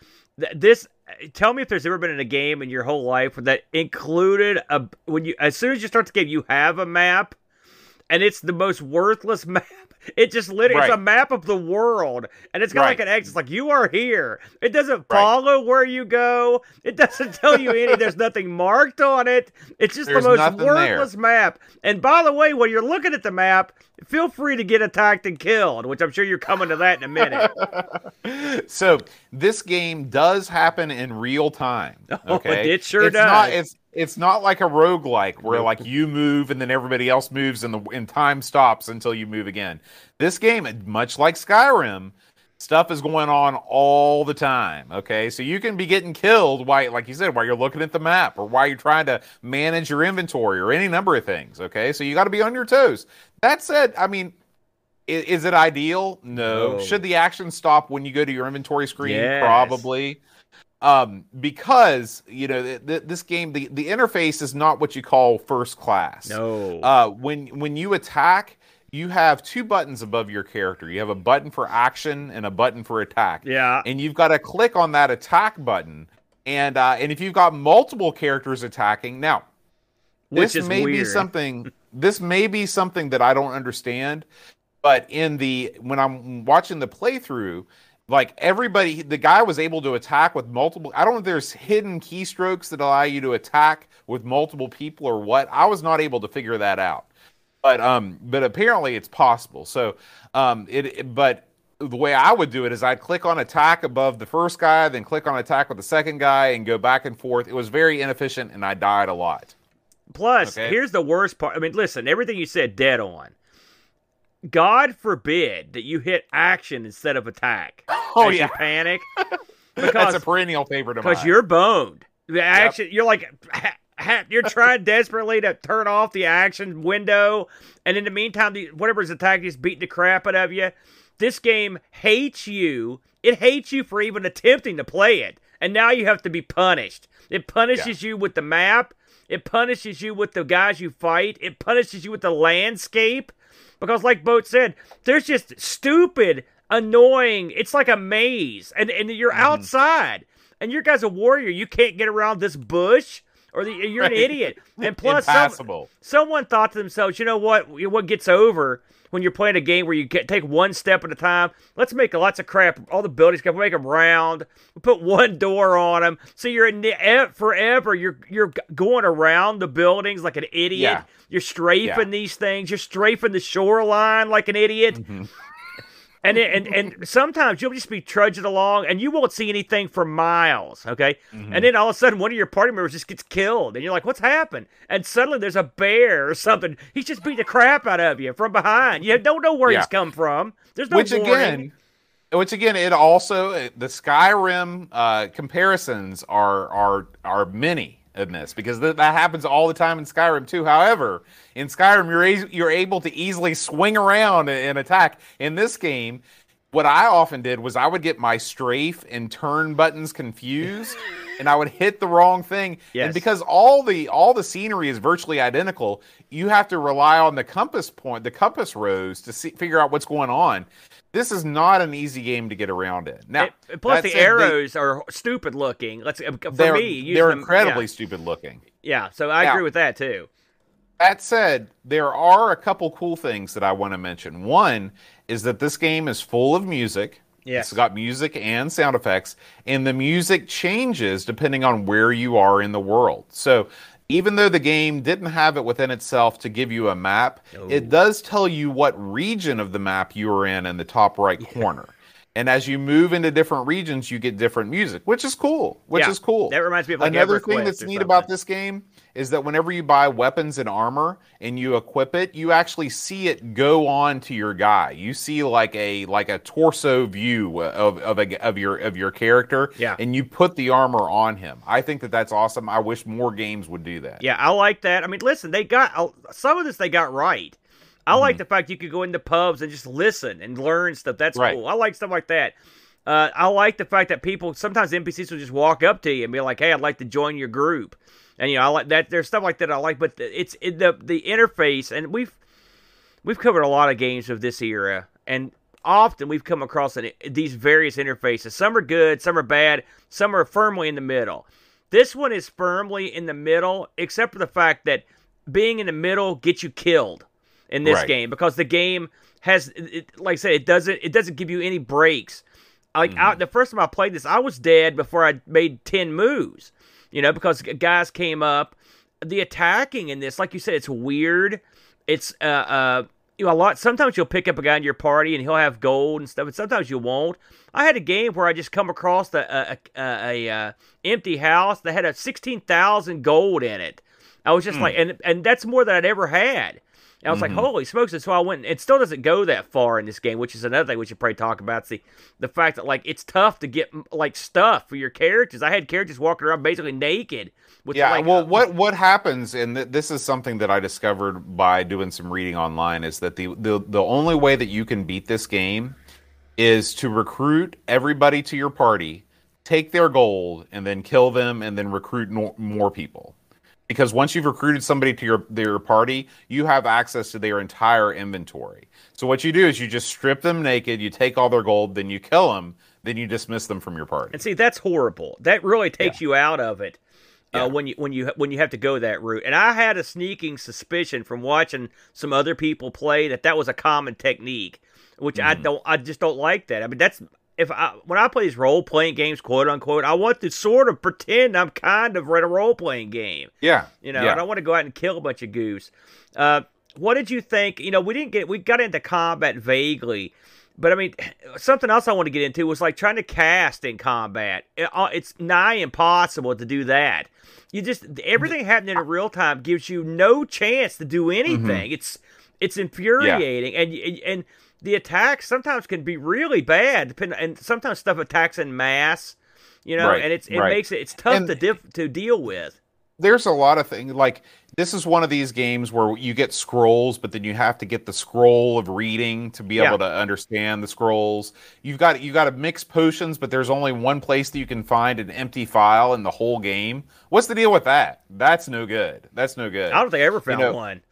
this tell me if there's ever been in a game in your whole life that included a when you as soon as you start the game you have a map and it's the most worthless map it just literally right. it's a map of the world, and it's got right. like an X. It's like you are here. It doesn't follow right. where you go. It doesn't tell you any. There's nothing marked on it. It's just There's the most worthless there. map. And by the way, when you're looking at the map, feel free to get attacked and killed, which I'm sure you're coming to that in a minute. so this game does happen in real time. Oh, okay, oh, it sure it's does. Not, it's it's not like a roguelike where like you move and then everybody else moves and the and time stops until you move again. This game, much like Skyrim, stuff is going on all the time. Okay, so you can be getting killed while, like you said, while you're looking at the map or while you're trying to manage your inventory or any number of things. Okay, so you got to be on your toes. That said, I mean, is, is it ideal? No. no. Should the action stop when you go to your inventory screen? Yes. Probably um, because you know th- th- this game the, the interface is not what you call first class. No. Uh, when when you attack, you have two buttons above your character. You have a button for action and a button for attack. Yeah. And you've got to click on that attack button. And uh, and if you've got multiple characters attacking, now Which this may weird. be something. this may be something that I don't understand. But in the when I'm watching the playthrough, like everybody the guy was able to attack with multiple i don't know if there's hidden keystrokes that allow you to attack with multiple people or what. I was not able to figure that out. But um but apparently it's possible. So um it, but the way i would do it is i'd click on attack above the first guy then click on attack with the second guy and go back and forth. It was very inefficient and i died a lot. Plus okay? here's the worst part. I mean listen everything you said dead on God forbid that you hit action instead of attack. Oh yeah, panic. Because, That's a perennial favorite of mine. Because you're boned. The action, yep. you're like, you're trying desperately to turn off the action window, and in the meantime, the, whatever's attacking is beating the crap out of you. This game hates you. It hates you for even attempting to play it, and now you have to be punished. It punishes yeah. you with the map. It punishes you with the guys you fight. It punishes you with the landscape. Because, like Boat said, there's just stupid, annoying. It's like a maze, and and you're mm-hmm. outside, and your guy's a warrior. You can't get around this bush, or the, you're right. an idiot. And plus, some, someone thought to themselves, you know what? What gets over when you're playing a game where you get, take one step at a time. Let's make lots of crap. All the buildings, we make them round. We put one door on them, so you're in the, forever. You're you're going around the buildings like an idiot. Yeah. You're strafing yeah. these things. You're strafing the shoreline like an idiot. Mm-hmm. And, and and sometimes you'll just be trudging along and you won't see anything for miles, okay? Mm-hmm. And then all of a sudden one of your party members just gets killed and you're like, "What's happened?" And suddenly there's a bear or something. He's just beating the crap out of you from behind. You don't know where yeah. he's come from. There's no Which warning. again, which again, it also the Skyrim uh, comparisons are are are many this because th- that happens all the time in Skyrim too. However, in Skyrim you're a- you're able to easily swing around and, and attack. In this game, what I often did was I would get my strafe and turn buttons confused. and I would hit the wrong thing. Yes. And because all the all the scenery is virtually identical, you have to rely on the compass point, the compass rose to see, figure out what's going on. This is not an easy game to get around in. Now, It- plus the said, they- arrows are stupid looking. Let's uh, for they're, me, they're them- incredibly Yeah, stupid looking. yeah, so I Now- agree with that too. That said, there are a couple cool things that I want to mention. One is that this game is full of music. Yes. It's got music and sound effects, and the music changes depending on where you are in the world. So, even though the game didn't have it within itself to give you a map, it does tell you what region of the map you are in in the top right corner. And as you move into different regions, you get different music, which is cool. Which Yeah, is cool. that reminds me of, like, another EverQuest thing that's neat something. about this game is that whenever you buy weapons and armor and you equip it, you actually see it go on to your guy. You see like a like a torso view of of, a, of your of your character, Yeah. and you put the armor on him. I think that that's awesome. I wish more games would do that. Yeah, I like that. I mean, listen, they got uh, some of this they got right. I Mm-hmm. like the fact you could go into pubs and just listen and learn stuff. That's Right. cool. I like stuff like that. Uh, I like the fact that people sometimes NPCs will just walk up to you and be like, "Hey, I'd like to join your group," and you know, I like that. There's stuff like that I like, but it's it, the the interface, and we've we've covered a lot of games of this era, and often we've come across an, these various interfaces. Some are good, some are bad, some are firmly in the middle. This one is firmly in the middle, except for the fact that being in the middle gets you killed in this Right. game because the game has, it, like I said, it doesn't it doesn't give you any breaks. Like mm-hmm. I, the first time I played this, I was dead before I made ten moves. You know, because guys came up. The attacking in this, like you said, it's weird. It's uh uh you know a lot. Sometimes you'll pick up a guy in your party and he'll have gold and stuff, and sometimes you won't. I had a game where I just come across a a, a, a, uh empty house that had a sixteen thousand gold in it. I was just like, and and that's more than I'd ever had. And I was like, holy smokes! And so I went. It still doesn't go that far in this game, which is another thing we should probably talk about. It's the the fact that like it's tough to get like stuff for your characters. I had characters walking around basically naked. With Yeah, like, well, uh, what what happens, and th- this is something that I discovered by doing some reading online, is that the, the the only way that you can beat this game is to recruit everybody to your party, take their gold, and then kill them, and then recruit no- more people. Because once you've recruited somebody to your their party, you have access to their entire inventory. So what you do is you just strip them naked, you take all their gold, then you kill them, then you dismiss them from your party. And see, that's horrible. That really takes you out of it Yeah. uh, when you when you when you have to go that route. And I had a sneaking suspicion from watching some other people play that that was a common technique, which I Mm-hmm. don't. I just don't like that. I mean, that's if I when I play these role playing games, quote unquote, I want to sort of pretend I'm kind of in a role playing game. Yeah, You know, yeah. I don't want to go out and kill a bunch of goose. Uh, what did you think? You know, we didn't get we got into combat vaguely, but I mean, something else I want to get into was like trying to cast in combat. It- uh, it's nigh impossible to do that. You just everything happening in real time gives you no chance to do anything. It's it's infuriating, and and and the attacks sometimes can be really bad. Depending, and sometimes stuff attacks in mass. You know, Right, and it's it right. makes it it's tough And- to diff, to deal with. there's a lot of things like this is one of these games where you get scrolls but then you have to get the scroll of reading to be Yeah. able to understand the scrolls you've got you got to mix potions but there's only one place that you can find an empty file in the whole game what's the deal with that that's no good that's no good I don't think I ever found know, one.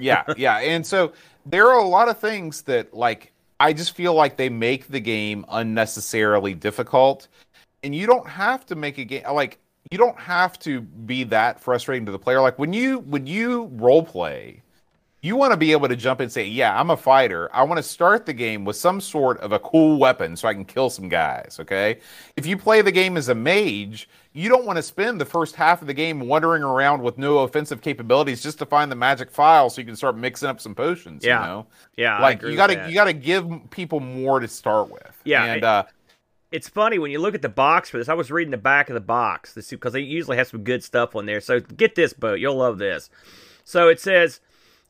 yeah, yeah. And so there are a lot of things that like I just feel like they make the game unnecessarily difficult. And you don't have to make a game like you don't have to be that frustrating to the player. Like when you when you role play, you want to be able to jump in and say, "Yeah, I'm a fighter. I want to start the game with some sort of a cool weapon so I can kill some guys." Okay. If you play the game as a mage, you don't want to spend the first half of the game wandering around with no offensive capabilities just to find the magic file so you can start mixing up some potions. Yeah. You know, Yeah, like you got to you got to give people more to start with. Yeah, and it- uh, It's funny when you look at the box for this. I was reading the back of the box because they usually have some good stuff on there. So get this boat, you'll love this. So it says,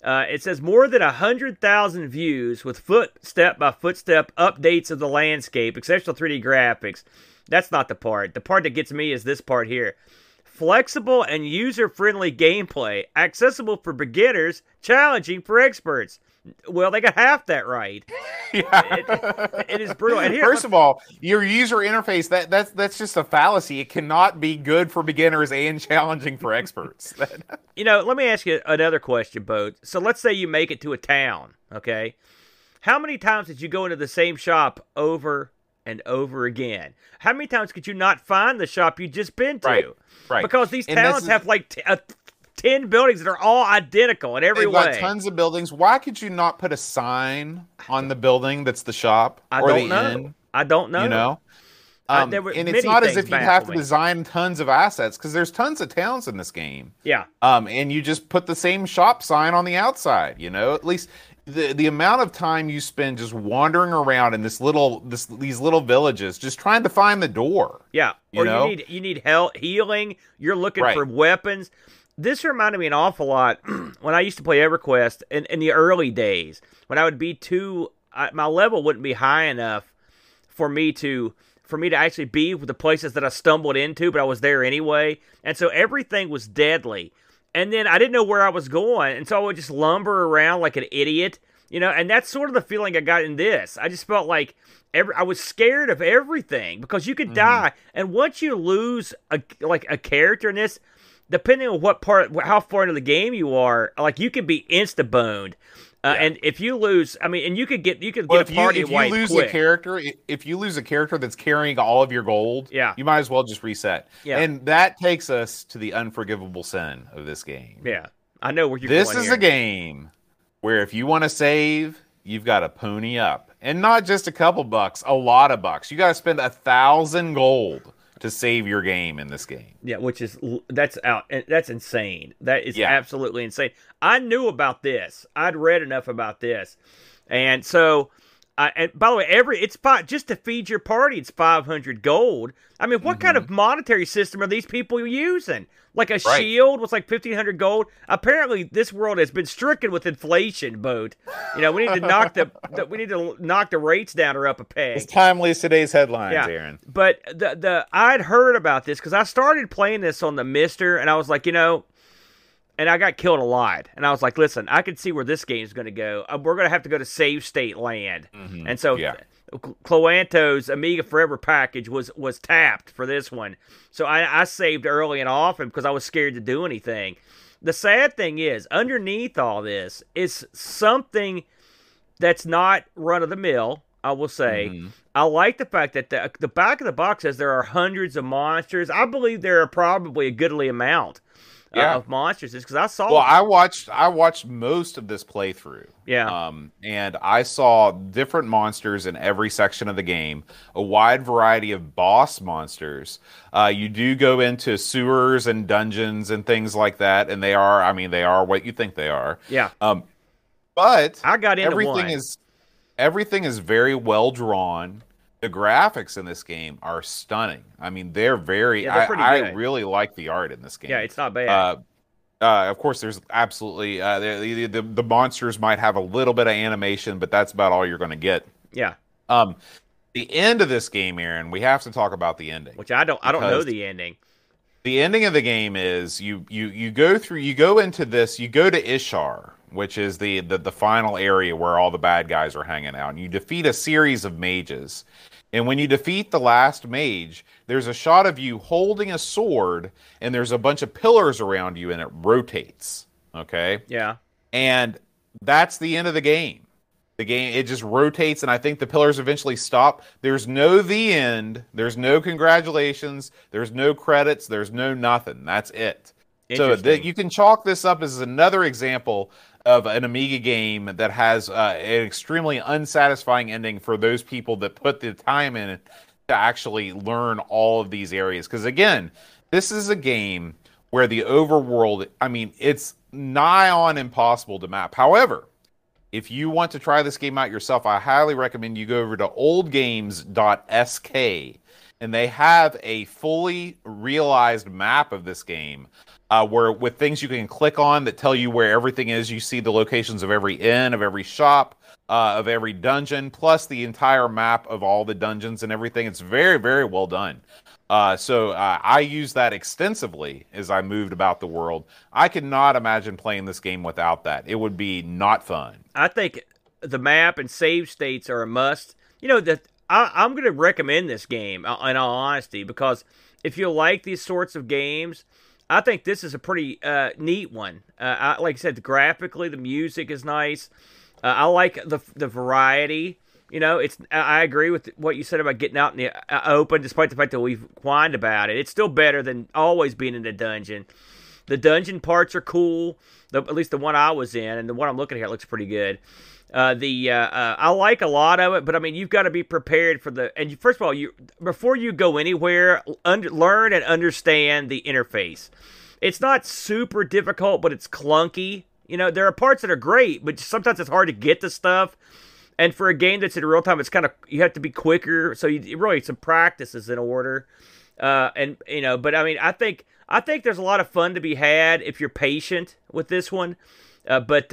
uh, it says more than a hundred thousand views with footstep by footstep updates of the landscape, exceptional 3D graphics. That's not the part. The part that gets me is this part here. flexible and user friendly gameplay, accessible for beginners, challenging for experts. Well, they got half that right. Yeah. It, it is brutal. And here, First of all, your user interface that that's that's just a fallacy. It cannot be good for beginners and challenging for experts. you know, let me ask you another question, Boat. So let's say you make it to a town, okay? How many times did you go into the same shop over and over again? How many times could you not find the shop you just been to? Right, right. Because these towns is- have like t- uh, 10 buildings that are all identical in every They've way. got tons of buildings. Why could you not put a sign on the building that's the shop I or don't the know. inn? I don't know. You know. Um, and it's not as if you have to me. design tons of assets because there's tons of towns in this game. Yeah. Um, and you just put the same shop sign on the outside. You know, at least the the amount of time you spend just wandering around in this little this these little villages, just trying to find the door. Yeah, You or know? you need you need help healing. You're looking Right. for weapons. This reminded me an awful lot when I used to play EverQuest in, in the early days. When I would be too, I, my level wouldn't be high enough for me to for me to actually be with the places that I stumbled into, but I was there anyway, and so everything was deadly. And then I didn't know where I was going, and so I would just lumber around like an idiot, you know. And that's sort of the feeling I got in this. I just felt like every I was scared of everything because you could mm-hmm. die, and once you lose a like a character in this, depending on what part, how far into the game you are, like you can be insta boned. Uh, And if you lose, I mean, and you could get you could Well, get a you party if you lose quick. a character, if you lose a character that's carrying all of your gold, Yeah. you might as well just reset. Yeah. And that takes us to the unforgivable sin of this game. Yeah, I know where you're going. this is here. a game where if you want to save, you've got to pony up, and not just a couple bucks, a lot of bucks. You got to spend a thousand gold to save your game in this game. Yeah, which is that's out. That's insane. That is Yeah. absolutely insane. I knew about this. I'd read enough about this, and so. I, and by the way, every it's five just to feed your party. It's five hundred gold. I mean, what kind of monetary system are these people using? Like a Mm-hmm. Right. shield was like fifteen hundred gold. Apparently, this world has been stricken with inflation. Boat. You know, we need to knock the, the we need to knock the rates down or up a peg. It's timely as today's headlines, Yeah. Aaron. But the the I'd heard about this because I started playing this on the MiSTer, and I was like, you know, and I got killed a lot, and I was like, listen, I can see where this game is going to go. Uh, We're going to have to go to Save State Land, and so. Yeah. Cloanto's Amiga Forever package was was tapped for this one, so I, I saved early and often because I was scared to do anything. The sad thing is, underneath all this is something that's not run of the mill. I will say. Mm-hmm. I like the fact that the the back of the box says there are hundreds of monsters. I believe there are probably a goodly amount uh, Yeah. of monsters. Because I saw, Well, I watched I watched most of this playthrough. Yeah. Um, and I saw different monsters in every section of the game, a wide variety of boss monsters. Uh, you do go into sewers and dungeons and things like that, and they are, I mean, they are what you think they are. yeah, Um, but I got into everything one. is everything is very well drawn. The graphics in this game are stunning. I mean, they're very. Yeah, they're I, I really like the art in this game. yeah, it's not bad. Uh, uh, of course, there's absolutely uh, the, the, the the monsters might have a little bit of animation, but that's about all you're going to get. yeah, Um, the end of this game, Aaron, we have to talk about the ending. which I don't, I don't know the ending. The ending of the game is you you you go through you go into this you go to Ishar, which is the the, the final area where all the bad guys are hanging out, and you defeat a series of mages. And when you defeat the last mage, there's a shot of you holding a sword, and there's a bunch of pillars around you, and it rotates. Okay, Yeah, and that's the end of the game. The game it just rotates, and I think the pillars eventually stop. There's no the end. There's no congratulations. There's no credits. There's no nothing. That's it. So that you can chalk this up as another example of an Amiga game that has uh, an extremely unsatisfying ending for those people that put the time in to actually learn all of these areas. Because again, this is a game where the overworld, I mean, it's nigh on impossible to map. However, if you want to try this game out yourself, I highly recommend you go over to oldgames.sk and they have a fully realized map of this game uh, where with things you can click on that tell you where everything is. You see the locations of every inn, of every shop, uh, of every dungeon, plus the entire map of all the dungeons and everything. It's very, very well done. Uh, so uh, I use that extensively as I moved about the world. I could not imagine playing this game without that. It would be not fun. I think the map and save states are a must. You know that I, am going to recommend this game uh, in all honesty because if you like these sorts of games, I think this is a pretty uh, neat one. Uh, I, like I said, graphically, the music is nice. Uh, I like the the variety. You know, it's. I agree with what you said about getting out in the uh, open, despite the fact that we've whined about it. It's still better than always being in a dungeon. The dungeon parts are cool. The, at least the one I was in, and the one I'm looking at here looks pretty good. Uh, the uh, uh, I like a lot of it, but I mean you've got to be prepared for the and first of all you before you go anywhere, learn and understand the interface. It's not super difficult, but it's clunky. You know there are parts that are great, but sometimes it's hard to get the stuff. And for a game that's in real time, it's kind of you have to be quicker. So you really some practice is in order. Uh, and you know, but I mean, I think I think there's a lot of fun to be had if you're patient with this one. Uh, but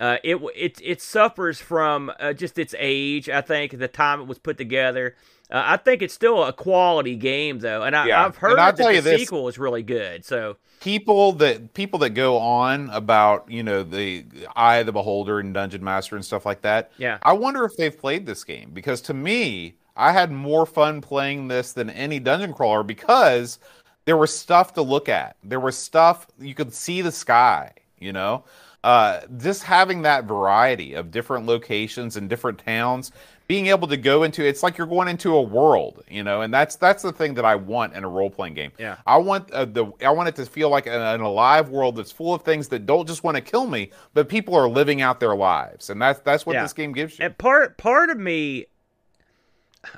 uh, it it it suffers from uh, just its age. I think the time it was put together. Uh, I think it's still a quality game though, and I, have heard that the this, sequel is really good. So people that people that go on about you know the Eye of the Beholder and Dungeon Master and stuff like that. Yeah, I wonder if they've played this game because to me, I had more fun playing this than any dungeon crawler because there was stuff to look at. There was stuff you could see the sky. You know, uh, just having that variety of different locations and different towns being able to go into it's like you're going into a world you know and that's that's the thing that i want in a role-playing game. Yeah. I want uh, the i want it to feel like an, an, alive world that's full of things that don't just want to kill me but people are living out their lives. And that's that's what yeah. this game gives you. And part part of me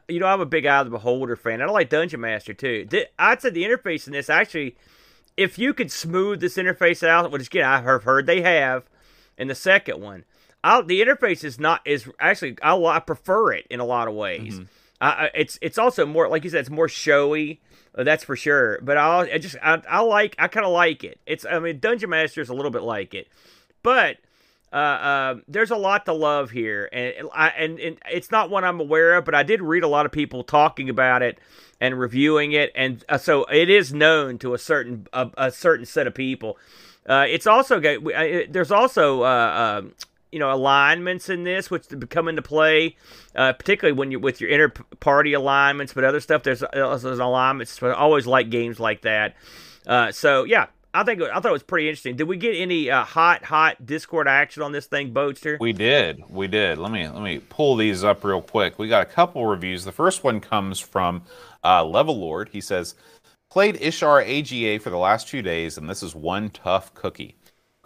you know i'm a big eye of the beholder fan i don't like dungeon master too. I'd say the interface in this actually if you could smooth this interface out, which again I have heard they have in the second one, I'll, the interface is not is actually i I prefer it in a lot of ways. Mm-hmm. it's it's also more like you said, it's more showy. Uh, that's for sure. But I, I just I, I like I kind of like it. It's I mean Dungeon Master is a little bit like it, but uh, uh, there's a lot to love here, and, I, and and it's not one I'm aware of, but I did read a lot of people talking about it and reviewing it, and uh, so it is known to a certain a, a certain set of people. Uh, it's also got uh, there's also uh, um, you know alignments in this which come into play, particularly when you're with your inter party alignments, but other stuff there's, there's alignments. I always like games like that. so yeah, I think I thought it was pretty interesting. Did we get any uh, hot, hot Discord action on this thing, Boatster? We did, we did. Let me let me pull these up real quick. We got a couple reviews. The first one comes from uh, Level Lord. He says, "Played Ishar AGA for the last two days, and this is one tough cookie.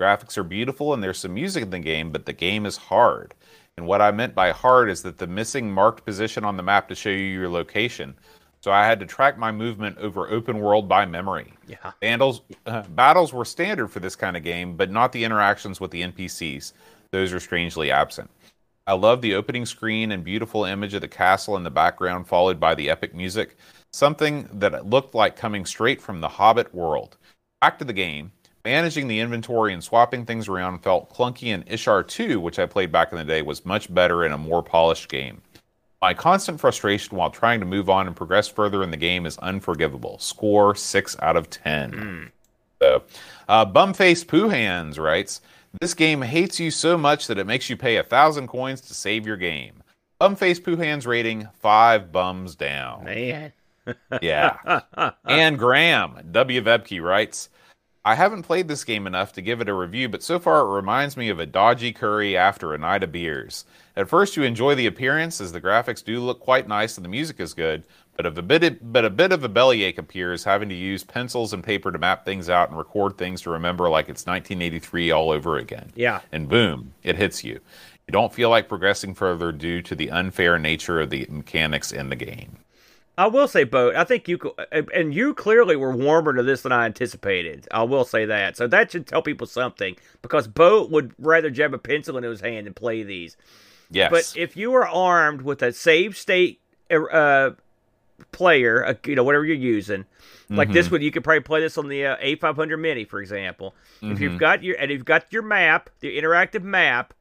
Graphics are beautiful, and there's some music in the game, but the game is hard. And what I meant by hard is that the missing marked position on the map to show you your location." So I had to track my movement over open world by memory. Yeah. Battles, uh, battles were standard for this kind of game, but not the interactions with the NPCs. Those are strangely absent. I love the opening screen and beautiful image of the castle in the background, followed by the epic music, something that looked like coming straight from the Hobbit world. Back to the game. Managing the inventory and swapping things around felt clunky, and Ishar 2, which I played back in the day, was much better in a more polished game. My constant frustration while trying to move on and progress further in the game is unforgivable. Score 6 out of 10. Mm. So, uh, Bumface Pooh Hands writes, This game hates you so much that it makes you pay a thousand coins to save your game. Bumface Pooh Hands rating, 5 bums down. Man. yeah. and Graham, W. Vebke writes, I haven't played this game enough to give it a review, but so far it reminds me of a dodgy curry after a night of beers. At first, you enjoy the appearance, as the graphics do look quite nice and the music is good, but, of a bit of, but a bit of a bellyache appears, having to use pencils and paper to map things out and record things to remember like it's 1983 all over again. Yeah. And boom, it hits you. You don't feel like progressing further due to the unfair nature of the mechanics in the game. I will say, Boat. I think you and you clearly were warmer to this than I anticipated. I will say that. So that should tell people something because Boat would rather jab a pencil in his hand and play these. Yes. But if you are armed with a save state uh, player, uh, you know, whatever you're using. Like Mm-hmm. this one, you could probably play this on the uh, A500 Mini, for example. If Mm-hmm. you've got your and you've got your map, the interactive map,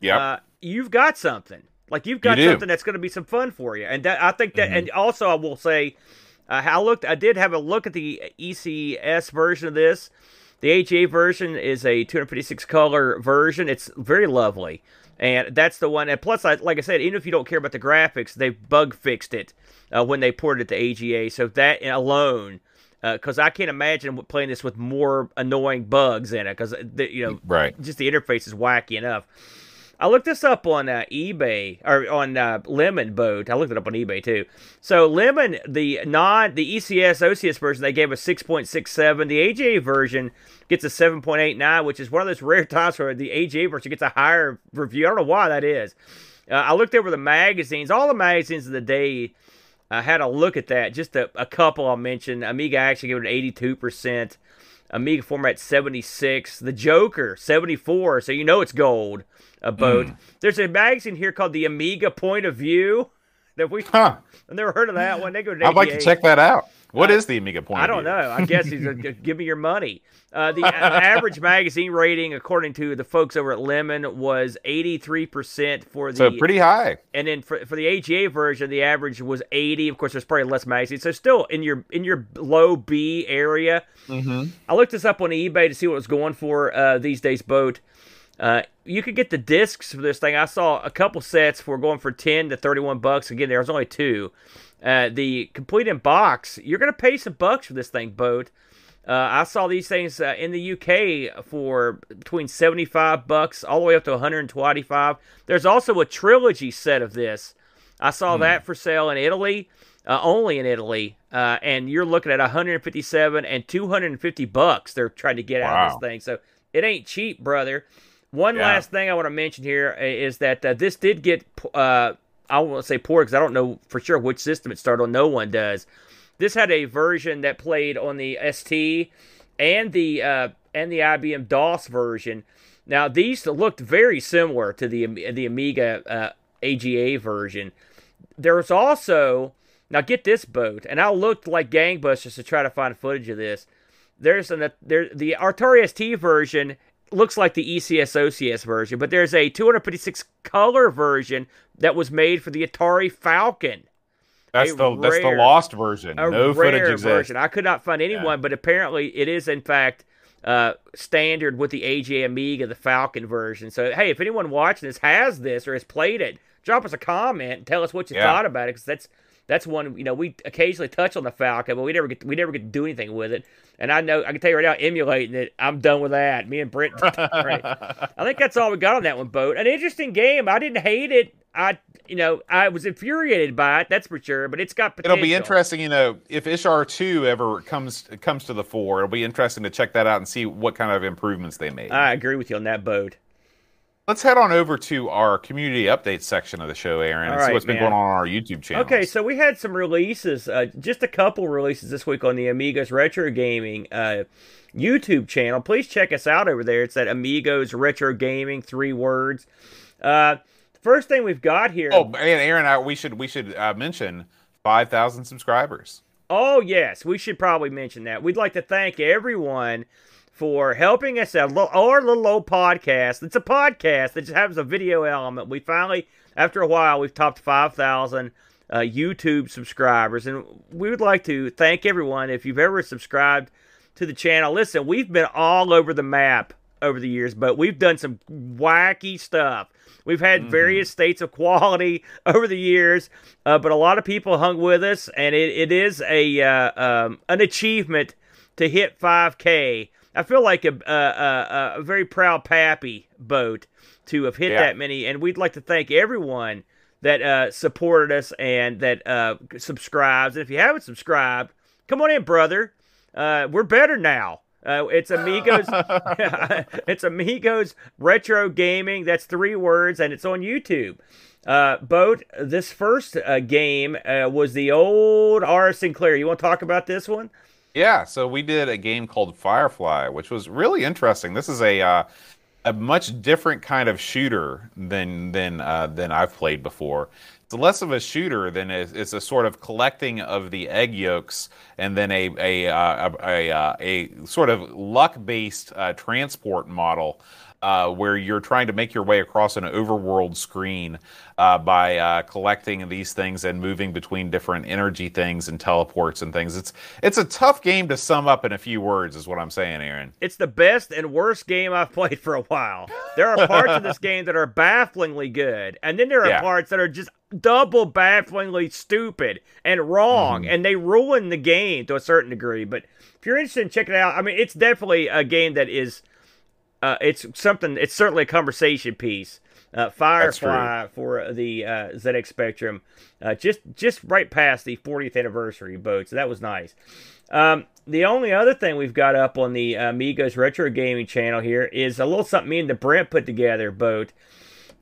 Yep. uh, you've got something. Like you've got You. Mm-hmm. something that's going to be some fun for you. And that, I think that, and also I will say, uh, I looked, I did have a look at the ECS version of this. The AGA version is a 256 color version. It's very lovely, and that's the one. And plus, I, like I said, even if you don't care about the graphics, they bug fixed it uh, when they ported it to AGA. So that alone. Because I can't imagine playing this with more annoying bugs in it. Because you know, right. just the interface is wacky enough. I looked this up on uh, eBay or on uh, Lemon Boat. I looked it up on eBay too. So Lemon, the non the ECS OCS version, they gave a six point six seven. The AGA version gets a seven point eight nine, which is one of those rare times where the AGA version gets a higher review. I don't know why that is. Uh, I looked over the magazines. All the magazines of the day I had a look at that. Just a, a couple I'll mention. Amiga actually gave it an eighty-two percent. Amiga format seventy-six. The Joker seventy-four. So you know it's gold. A boat. There's a magazine here called the Amiga Point of View. That we Huh. I've never heard of that one. They go to I'd like to check that out. What is the Amiga point? I don't know. I guess he's a, give me your money. Uh, the a- average magazine rating, according to the folks over at Lemon, was 83% for the So pretty high. and then for, for the AGA version, the average was 80. Of course, there's probably less magazines, so still in your in your low B area. Mm-hmm. I looked this up on eBay to see what it was going for uh, these days. Boat. Uh, you could get the discs for this thing. I saw a couple sets for going for 10 to 31 bucks. Again, there was only two. Uh, the complete in box, you're going to pay some bucks for this thing, boat. Uh, I saw these things uh, in the UK for between 75 bucks all the way up to 125. There's also a trilogy set of this. I saw that for sale in Italy, uh, only in Italy, uh, and you're looking at 157 and 250 bucks. They're trying to get out of this thing, so it ain't cheap, brother. One Yeah. last thing I want to mention here is that uh, this did get uh, I won't say poor because I don't know for sure which system it started on. No one does. This had a version that played on the ST and the uh, and the IBM DOS version. Now these looked very similar to the the Amiga uh, AGA version. There was also now get this boat, and I looked like gangbusters to try to find footage of this. There's an there the Atari ST version looks like the ECS OCS version, but there's a 256 color version that was made for the Atari Falcon. That's A the that's the lost version. No rare footage exists. version. I could not find anyone, but apparently it is in fact uh, standard with the AGA Amiga, the Falcon version. So hey, if anyone watching this has this or has played it, drop us a comment and tell us what you Yeah. thought about it because that's that's one you know we occasionally touch on the Falcon, but we never get we never get to do anything with it. And I know I can tell you right now, emulating it, I'm done with that. Me and Brent, right. I think that's all we got on that one. Boat, an interesting game. I didn't hate it. I you know I was infuriated by it. That's for sure. But it's got potential. It'll be interesting, you know, if Ishar two ever comes comes to the fore. It'll be interesting to check that out and see what kind of improvements they made. I agree with you on that boat. Let's head on over to our community update section of the show, Aaron, and All see right, what's been going on on our YouTube channel. Okay, so we had some releases, uh, just a couple releases this week on the Amigos Retro Gaming uh, YouTube channel. Please check us out over there. It's at Amigos Retro Gaming, three words. Uh, first thing we've got here. Oh, and Aaron, I, we should we should uh, mention five thousand subscribers. Oh, yes, we should probably mention that. We'd like to thank everyone for helping us out. Our little old podcast. It's a podcast that just has a video element. We finally, after a while, we've topped 5,000 uh, YouTube subscribers. And we would like to thank everyone if you've ever subscribed to the channel. Listen, we've been all over the map over the years, but we've done some wacky stuff. We've had various states of quality over the years, uh, but a lot of people hung with us, and it, it is a uh, um, an achievement to hit 5K. I feel like a, a, a, a very proud pappy boat to have hit Yeah. that many, and we'd like to thank everyone that uh, supported us and that uh, subscribes. And if you haven't subscribed, come on in, brother. Uh, we're better now. Uh, it's Amigos. it's Amigos Retro Gaming. That's three words, and it's on YouTube. Uh, Boat, this first uh, game uh, was the old R. Sinclair. You want to talk about this one? Yeah, so we did a game called Firefly, which was really interesting. This is a uh, a much different kind of shooter than than uh, than I've played before. It's less of a shooter than it's, it's a sort of collecting of the egg yolks and then a a uh, a, a, uh, a, sort of luck based uh, transport model uh, where you're trying to make your way across an overworld screen uh, by uh, collecting these things and moving between different energy things and teleports and things. It's it's a tough game to sum up in a few words, is what I'm saying, Aaron. It's the best and worst game I've played for a while. There are parts of this game that are bafflingly good, and then there are yeah. parts that are just double bafflingly stupid and wrong, mm-hmm. and they ruin the game to a certain degree. But if you're interested in checking it out, I mean, it's definitely a game that is uh, it's something. It's certainly a conversation piece. Uh, Firefly for the uh, ZX Spectrum, uh, just just right past the 40th anniversary boat, so that was nice. Um, the only other thing we've got up on the Amigos Retro Gaming channel here is a little something me and the Brent put together, boat.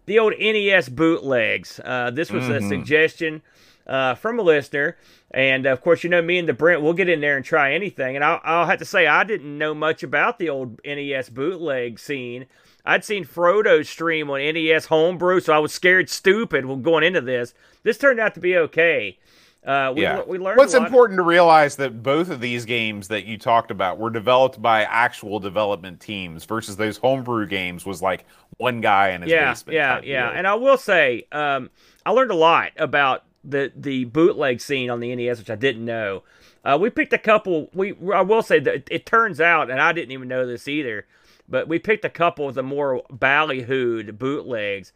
The old NES bootlegs. Uh, this was mm-hmm. a suggestion uh, from a listener. And of course, you know me and the Brent, we'll get in there and try anything. And I'll, I'll have to say, I didn't know much about the old NES bootleg scene. I'd seen Frodo stream on NES Homebrew, so I was scared stupid when going into this. This turned out to be okay. Uh, we, yeah. we learned. What's important to realize that both of these games that you talked about were developed by actual development teams versus those homebrew games was like one guy in his yeah, basement. Yeah, yeah, And I will say, um, I learned a lot about the the bootleg scene on the NES, which I didn't know. Uh, we picked a couple. We I will say that it turns out, and I didn't even know this either, but we picked a couple of the more ballyhooed bootlegs.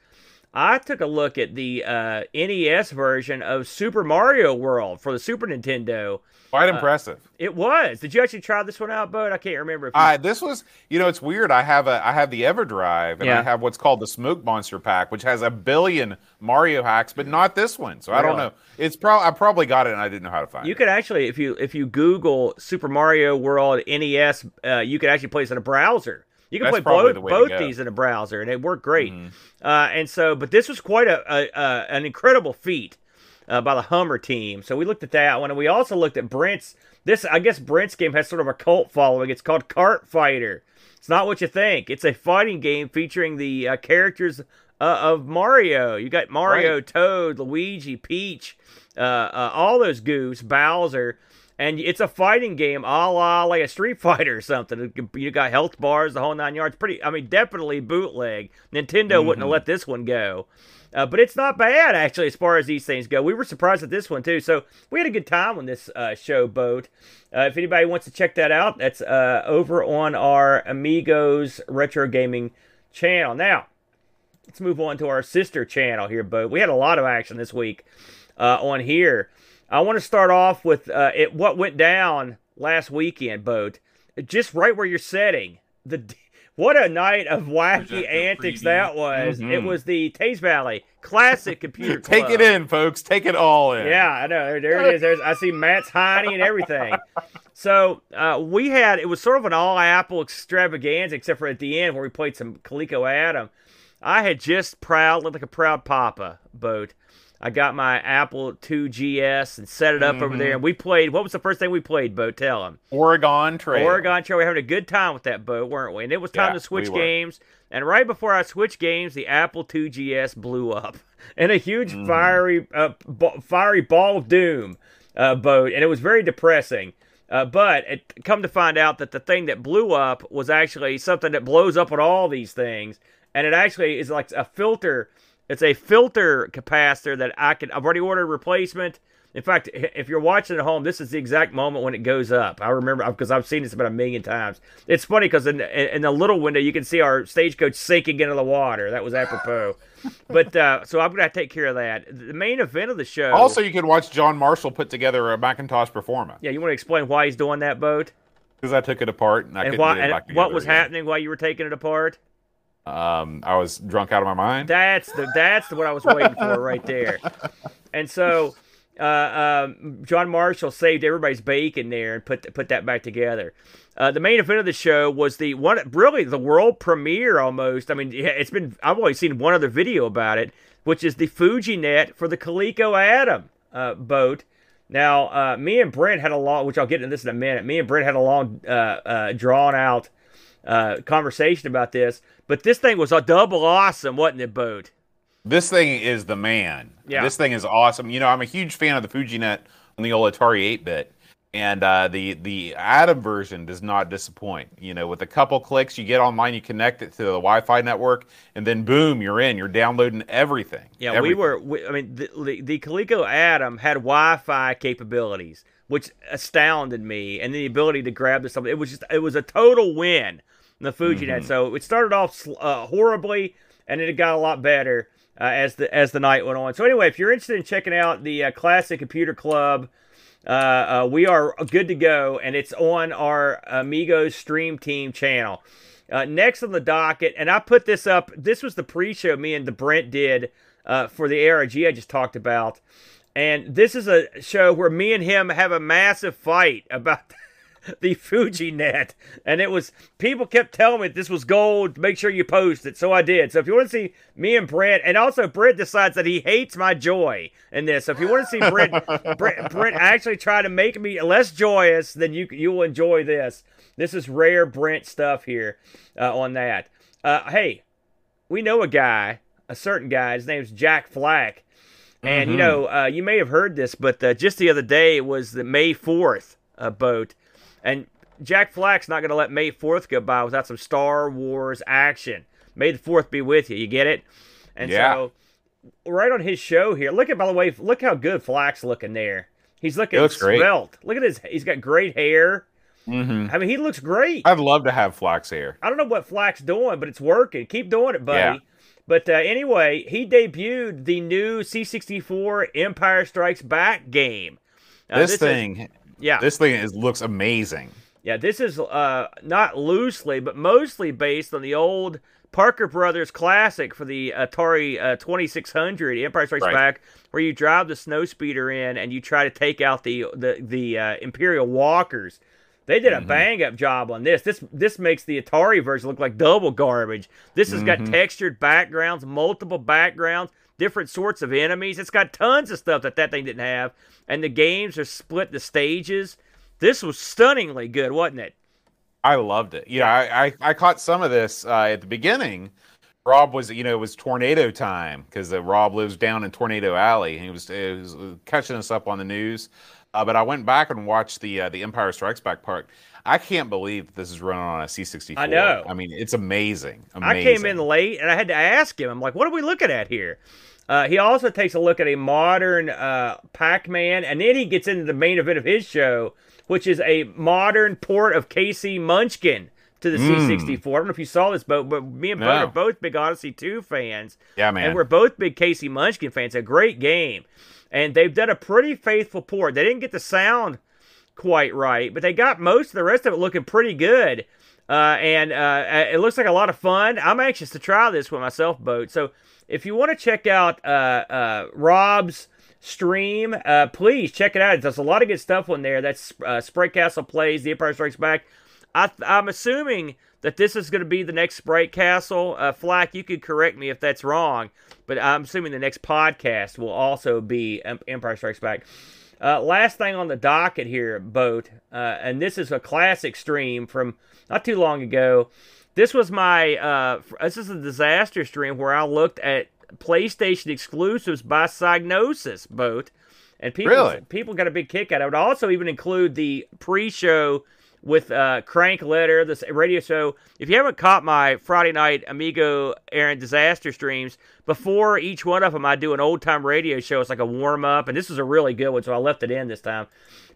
I took a look at the uh, NES version of Super Mario World for the Super Nintendo, Quite uh, impressive. Uh, it was. Did you actually try this one out, Bud? I can't remember. If you... uh, this was, you know, it's weird. I have a, I have the EverDrive, and yeah. I have what's called the Smoke Monster Pack, which has a billion Mario hacks, but not this one. So really? I don't know. It's probably I probably got it, and I didn't know how to find you it. You could actually, if you if you Google Super Mario World NES, uh, you could actually play this in a browser. You can That's play both both these in a browser, and it worked great. Mm-hmm. Uh, and so, but this was quite a, a, a an incredible feat uh, by the Hummer team. So we looked at that one, and we also looked at Brent's this, I guess, Brent's game has sort of a cult following. It's called Cart Fighter. It's not what you think. It's a fighting game featuring the uh, characters uh, of Mario. You got Mario, right. Toad, Luigi, Peach, uh, uh, all those goofs, Bowser. And it's a fighting game a la like a Street Fighter or something. You got health bars, the whole nine yards. Pretty, I mean, definitely bootleg. Nintendo mm-hmm. wouldn't have let this one go. Uh, but it's not bad actually as far as these things go. We were surprised at this one too. So we had a good time on this uh, show boat. Uh, if anybody wants to check that out, that's uh, over on our Amigos Retro Gaming channel. Now let's move on to our sister channel here, boat. We had a lot of action this week uh, on here. I want to start off with uh, it, what went down last weekend, boat. Just right where you're setting the what a night of wacky antics that was. Mm-hmm. It was the Teays Valley Classic Computer. Take it in, folks. Take it all in. Yeah, I know. There it is. There's, I see Matt's Heine and everything. So uh, we had, it was sort of an all Apple extravaganza, except for at the end where we played some Coleco Adam. I had just proud, looked like a proud papa boat. I got my Apple 2GS and set it up mm-hmm. over there, mm-hmm. and we played. What was the first thing we played, Bo? Tell them. Oregon Trail. Oregon Trail. We were having a good time with that boat, weren't we? And it was time yeah, to switch we games. And right before I switched games, the Apple 2GS blew up in a huge mm. fiery, uh, b- fiery ball of doom uh, boat, and it was very depressing. Uh, but it come to find out that the thing that blew up was actually something that blows up on all these things, and it actually is like a filter it's a filter capacitor that I can. I've already ordered a replacement. In fact, if you're watching at home, this is the exact moment when it goes up. I remember because I've seen this about a million times. It's funny because in, in the little window you can see our stagecoach sinking into the water. That was apropos. but uh, so I'm gonna take care of that. The main event of the show. Also, you can watch John Marshall put together a Macintosh Performance. Yeah, you want to explain why he's doing that boat? Because I took it apart and I and, why, and what was happening while you were taking it apart? Um, I was drunk out of my mind. That's the that's what I was waiting for right there. And so, uh, um, John Marshall saved everybody's bacon there and put put that back together. Uh, the main event of the show was the one, really the world premiere almost. I mean, it's been I've only seen one other video about it, which is the FujiNet for the Coleco Adam uh, boat. Now, uh, me and Brent had a long, which I'll get into this in a minute. Me and Brent had a long, uh, uh, drawn out uh, conversation about this. But this thing was a double awesome, wasn't it, Boat? This thing is the man. Yeah. This thing is awesome. You know, I'm a huge fan of the FujiNet on the old Atari 8-bit. And uh, the the Adam version does not disappoint. You know, with a couple clicks, you get online, you connect it to the Wi-Fi network, and then boom, you're in. You're downloading everything. Yeah, everything. we were. We, I mean, the, the, the Coleco Adam had Wi-Fi capabilities, which astounded me, and the ability to grab the something. It was just, it was a total win. The FujiNet. Mm-hmm. So it started off uh, horribly, and it got a lot better uh, as the as the night went on. So anyway, if you're interested in checking out the uh, Classic Computer Club. Uh, uh, we are good to go, and it's on our Amigos Stream Team channel. Uh, next on the docket, and I put this up. This was the pre-show me and the Brent did uh, for the ARG I just talked about, and this is a show where me and him have a massive fight about the FujiNet. and it was people kept telling me this was gold. Make sure you post it, so I did. So if you want to see me and Brent, and also Brent decides that he hates my joy in this. So if you want to see Brent, Brent, Brent actually try to make me less joyous, then you you will enjoy this. This is rare Brent stuff here uh, on that. Uh, hey, we know a guy, a certain guy. His name's Jack Flack. And, you know, uh, you may have heard this, but uh, just the other day it was the May 4th uh, boat. And Jack Flack's not going to let May 4th go by without some Star Wars action. May the 4th be with you. You get it? And Yeah. so, right on his show here, look at, by the way, look how good Flack's looking there. He's looking looks great. Look at his, he's got great hair. hmm I mean, he looks great. I'd love to have Flack's hair. I don't know what Flack's doing, but it's working. Keep doing it, buddy. Yeah. But uh, anyway, he debuted the new C64 Empire Strikes Back game. Uh, this, is- thing, yeah, this thing is looks amazing. yeah. This is uh, not loosely, but mostly based on the old Parker Brothers classic for the Atari uh, 2600 Empire Strikes Right. Back, where you drive the snowspeeder in and you try to take out the the the uh, Imperial Walkers. They did a Mm-hmm. bang up job on this. This this makes the Atari version look like double garbage. This has got Mm-hmm. textured backgrounds, multiple backgrounds, different sorts of enemies. It's got tons of stuff that that thing didn't have, and the games are split the stages. This was stunningly good, wasn't it? I loved it. Yeah, I, I, I caught some of this uh, at the beginning. Rob was, you know, it was tornado time because uh, Rob lives down in Tornado Alley. and He was, he was catching us up on the news. Uh, but I went back and watched the uh, the Empire Strikes Back part. I can't believe this is running on a C64. I know. I mean, it's amazing. amazing. I came in late and I had to ask him. I'm like, what are we looking at here? Uh, he also takes a look at a modern uh, Pac-Man, and then he gets into the main event of his show, which is a modern port of K.C. Munchkin to the C64. I don't know if you saw this, boat, but me and Bo No. are both big Odyssey 2 fans. Yeah, man. And we're both big K.C. Munchkin fans. A great game. And they've done a pretty faithful port. They didn't get the sound quite right, but they got most of the rest of it looking pretty good. Uh, and uh, it looks like a lot of fun. I'm anxious to try this with myself, boat. So if you want to check out uh, uh, Rob's stream, uh, please check it out. There's a lot of good stuff on there. That's uh, Sprite Castle plays The Empire Strikes Back. I, I'm assuming that this is going to be the next Sprite Castle. Uh, Flack, you could correct me if that's wrong, but I'm assuming the next podcast will also be Empire Strikes Back. Uh, last thing on the docket here, boat, uh, and this is a classic stream from not too long ago. This was my uh, this is a disaster stream where I looked at PlayStation exclusives by Psygnosis, boat, and people Really? people got a big kick out of it. Also even include the pre-show with uh, Crank Letter, this radio show. If you haven't caught my Friday night Amigo Aaron disaster streams, before each one of them, I do an old time radio show. It's like a warm up, and this is a really good one, so I left it in this time.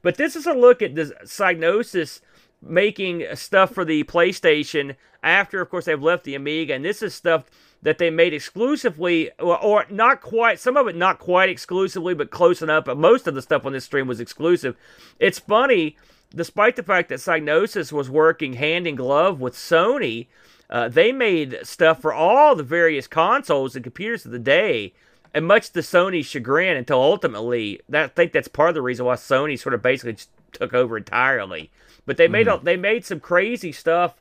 But this is a look at the Psygnosis making stuff for the PlayStation after, of course, they've left the Amiga, and this is stuff that they made exclusively, or, or not quite, some of it not quite exclusively, but close enough. But most of the stuff on this stream was exclusive. It's funny, despite the fact that Psygnosis was working hand in glove with Sony, uh, they made stuff for all the various consoles and computers of the day. And much to Sony's chagrin, until ultimately, that, I think that's part of the reason why Sony sort of basically just took over entirely. But they made a, they made some crazy stuff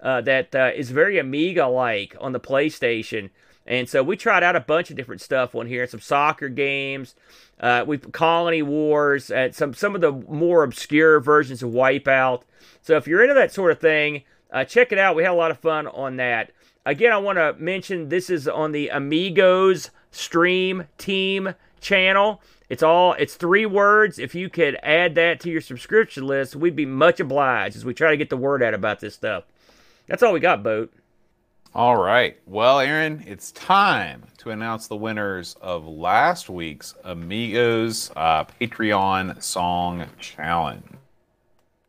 uh, that uh, is very Amiga like on the PlayStation. And so we tried out a bunch of different stuff on here, some soccer games, uh, we Colony Wars, uh, some some of the more obscure versions of Wipeout. So if you're into that sort of thing, uh, check it out. We had a lot of fun on that. again, I want to mention this is on the Amigos Stream Team channel. It's all it's three words. If you could add that to your subscription list, we'd be much obliged as we try to get the word out about this stuff. That's all we got, boat. All right. Well, Aaron, it's time to announce the winners of last week's Amigos uh, Patreon Song Challenge.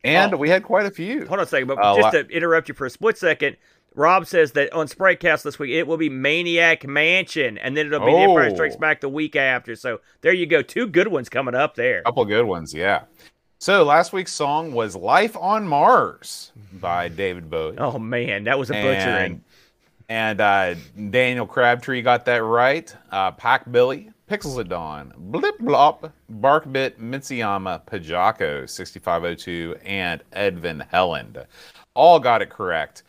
And Oh. we had quite a few. Hold on a second, but Uh, just la- to interrupt you for a split second, Rob says that on Spraycast this week it will be Maniac Mansion, and then it'll be The Empire Oh. Strikes Back the week after. So there you go, two good ones coming up there. A couple good ones, yeah. So last week's song was "Life on Mars" by David Bowie. Oh man, that was a butchering. And, uh, Daniel Crabtree got that right. Uh, Pac Billy, Pixels at Dawn, Blip Blop, Barkbit, Mitsuyama, Pajako, 6502, and Edvin Helland. All got it correct.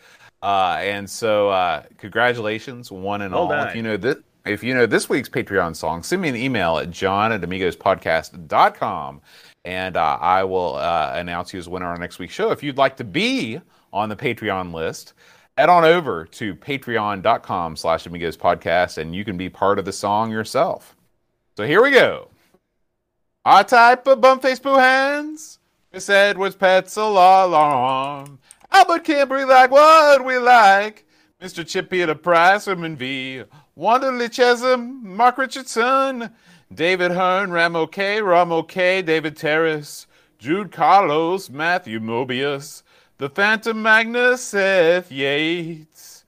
Uh, and so, uh, congratulations, one and Well all. done. If you know this, if you know this week's Patreon song, send me an email at john at amigospodcast.com and uh, I will uh, announce you as winner on next week's show. If you'd like to be on the Patreon list, head on over to patreon.com slash amigos podcast and you can be part of the song yourself. So here we go. Our type of bum face boo hands. Chris Edwards pets alarm. Albert can't breathe like what we like. Mr. Chippy the Price, Herman V. Wanderly Chesham, Mark Richardson. David Hearn, Ramo K, Ramo K, David Terrace, Jude Carlos, Matthew Mobius, The Phantom Magnus, Seth Yates.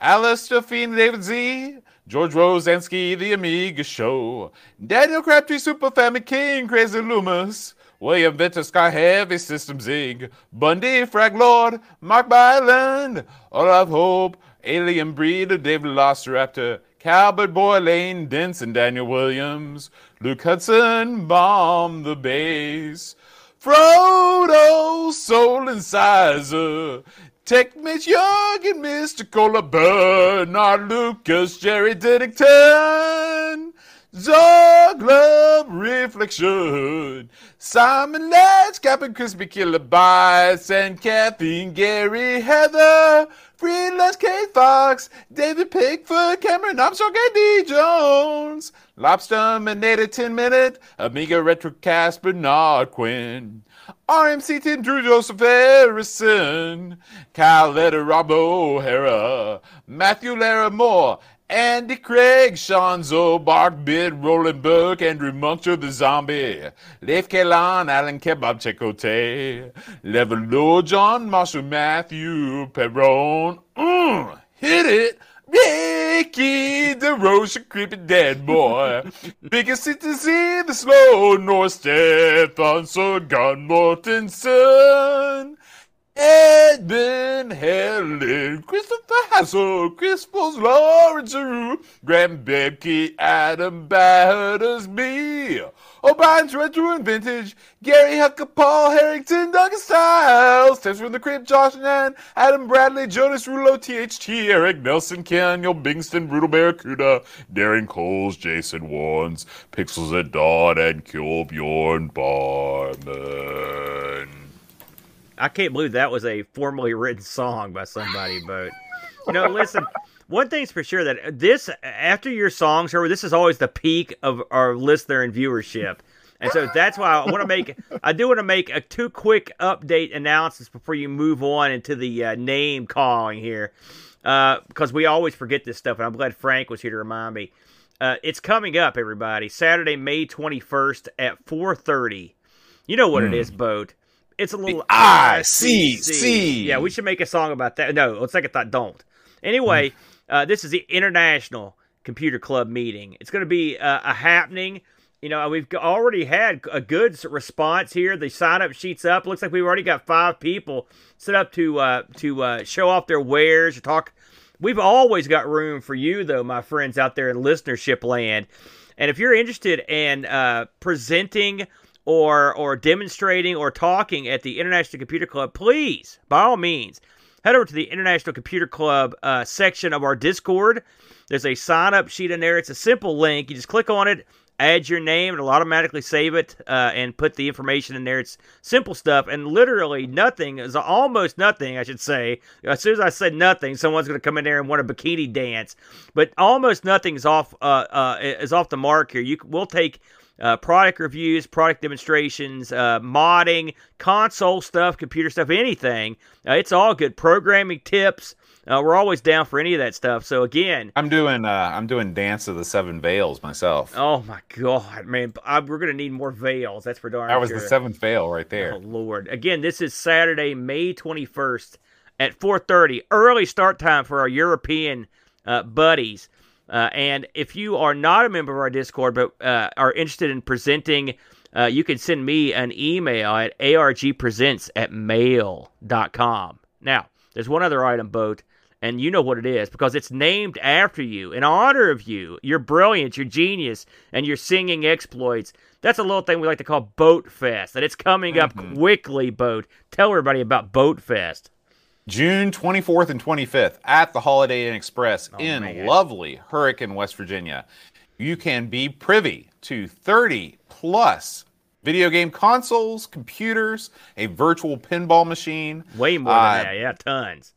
Alistair Fiend, David Z, George Rosansky, The Amiga Show, Daniel Crabtree, Super Family King, Crazy Loomis, William Vinter, Sky Heavy System Zig, Bundy, Frag Lord, Mark Byland, Olaf Hope, Alien Breeder, David Velociraptor, Calvert Boy, Lane Denson, Daniel Williams, Luke Hudson, Bomb the Bass, Frodo, Soul Incisor, Tech Mitch Young and Mr. Cola Bernard Lucas, Jerry Diddington, Zorglub Reflection, Simon Letch, Captain Crispy Killer Bites, and Kathy and Gary Heather, Freelance Kate Fox, David Pigfoot, Cameron Armstrong, and D. Jones, Lobster Minute 10 Minute, Amiga Retrocast, Bernard Quinn. RMC 10 Drew Joseph Harrison, Kyle Letter, Rob O'Hara, Matthew Lara Moore, Andy Craig, Shanzo, Barkbit, Roland Burke, Andrew Muncher the Zombie, Leif Kalan, Alan Kebab Checote, Level Low, John Marshall, Matthew Perron, mm, hit it! Ricky DeRoche, creepy dead boy. Biggest citizen, the slow north Stefan Mortensen. Edmund Helen, Christopher Hassel, Chris Foles, Lawrence Giroux, Graham Adam Battersby, O'Brien's oh, Retro and Vintage, Gary Hucker, Paul Harrington, Douglas Styles, Tess from the Crib, Josh Nan, Adam Bradley, Jonas Rulo, THT, Eric Nelson, Daniel Bingston, Brutal Barracuda, Darren Coles, Jason Warnes, Pixels at Dawn, and Kill Bjorn Barman. I can't believe that was a formally written song by somebody, but you know, listen. One thing's for sure that this after your songs are this is always the peak of our listener and viewership. And so that's why I want to make I do want to make a two quick update announcements before you move on into the uh, name calling here. Uh, because we always forget this stuff and I'm glad Frank was here to remind me. Uh, it's coming up everybody. Saturday, May 21st at 4:30. You know what it is, boat. It's a little ICC. Yeah, we should make a song about that. No, let's take a thought. Don't. Anyway, uh, this is the International Computer Club meeting. It's going to be uh, a happening. You know, we've already had a good response here. The sign up sheets up. Looks like we've already got five people set up to uh, to uh, show off their wares or talk. We've always got room for you, though, my friends out there in listenership land. And if you're interested in uh, presenting or or demonstrating or talking at the International Computer Club, please, by all means, head over to the International Computer Club uh, section of our Discord. There's a sign up sheet in there. It's a simple link. You just click on it, add your name, it'll automatically save it uh, and put the information in there. It's simple stuff, and literally nothing is almost nothing, I should say. As soon as I said nothing, someone's going to come in there and want a bikini dance. But almost nothing is off uh, uh, is off the mark here. You we'll take uh, product reviews, product demonstrations, uh, modding, console stuff, computer stuff, anything. Uh, it's all good. Programming tips. Uh, we're always down for any of that stuff. So again, I'm doing uh, I'm doing Dance of the Seven Veils myself. Oh my god, man! I, we're gonna need more veils. That's for darn That was sure. the seventh veil right there. Oh lord! Again, this is Saturday, May 21st at 4:30. Early start time for our European uh, buddies. Uh, and if you are not a member of our Discord but uh, are interested in presenting, uh, you can send me an email at argpresents at mail.com. Now, there's one other item, Boat, and you know what it is because it's named after you, in honor of you. You're brilliant, you're genius, and your singing exploits. That's a little thing we like to call Boat Fest, and it's coming up quickly, Boat. Tell everybody about Boat Fest. June 24th and 25th at the Holiday Inn Express in man. lovely Hurricane, West Virginia. You can be privy to 30 plus video game consoles, computers, a virtual pinball machine. Way more than Uh, that, yeah, tons.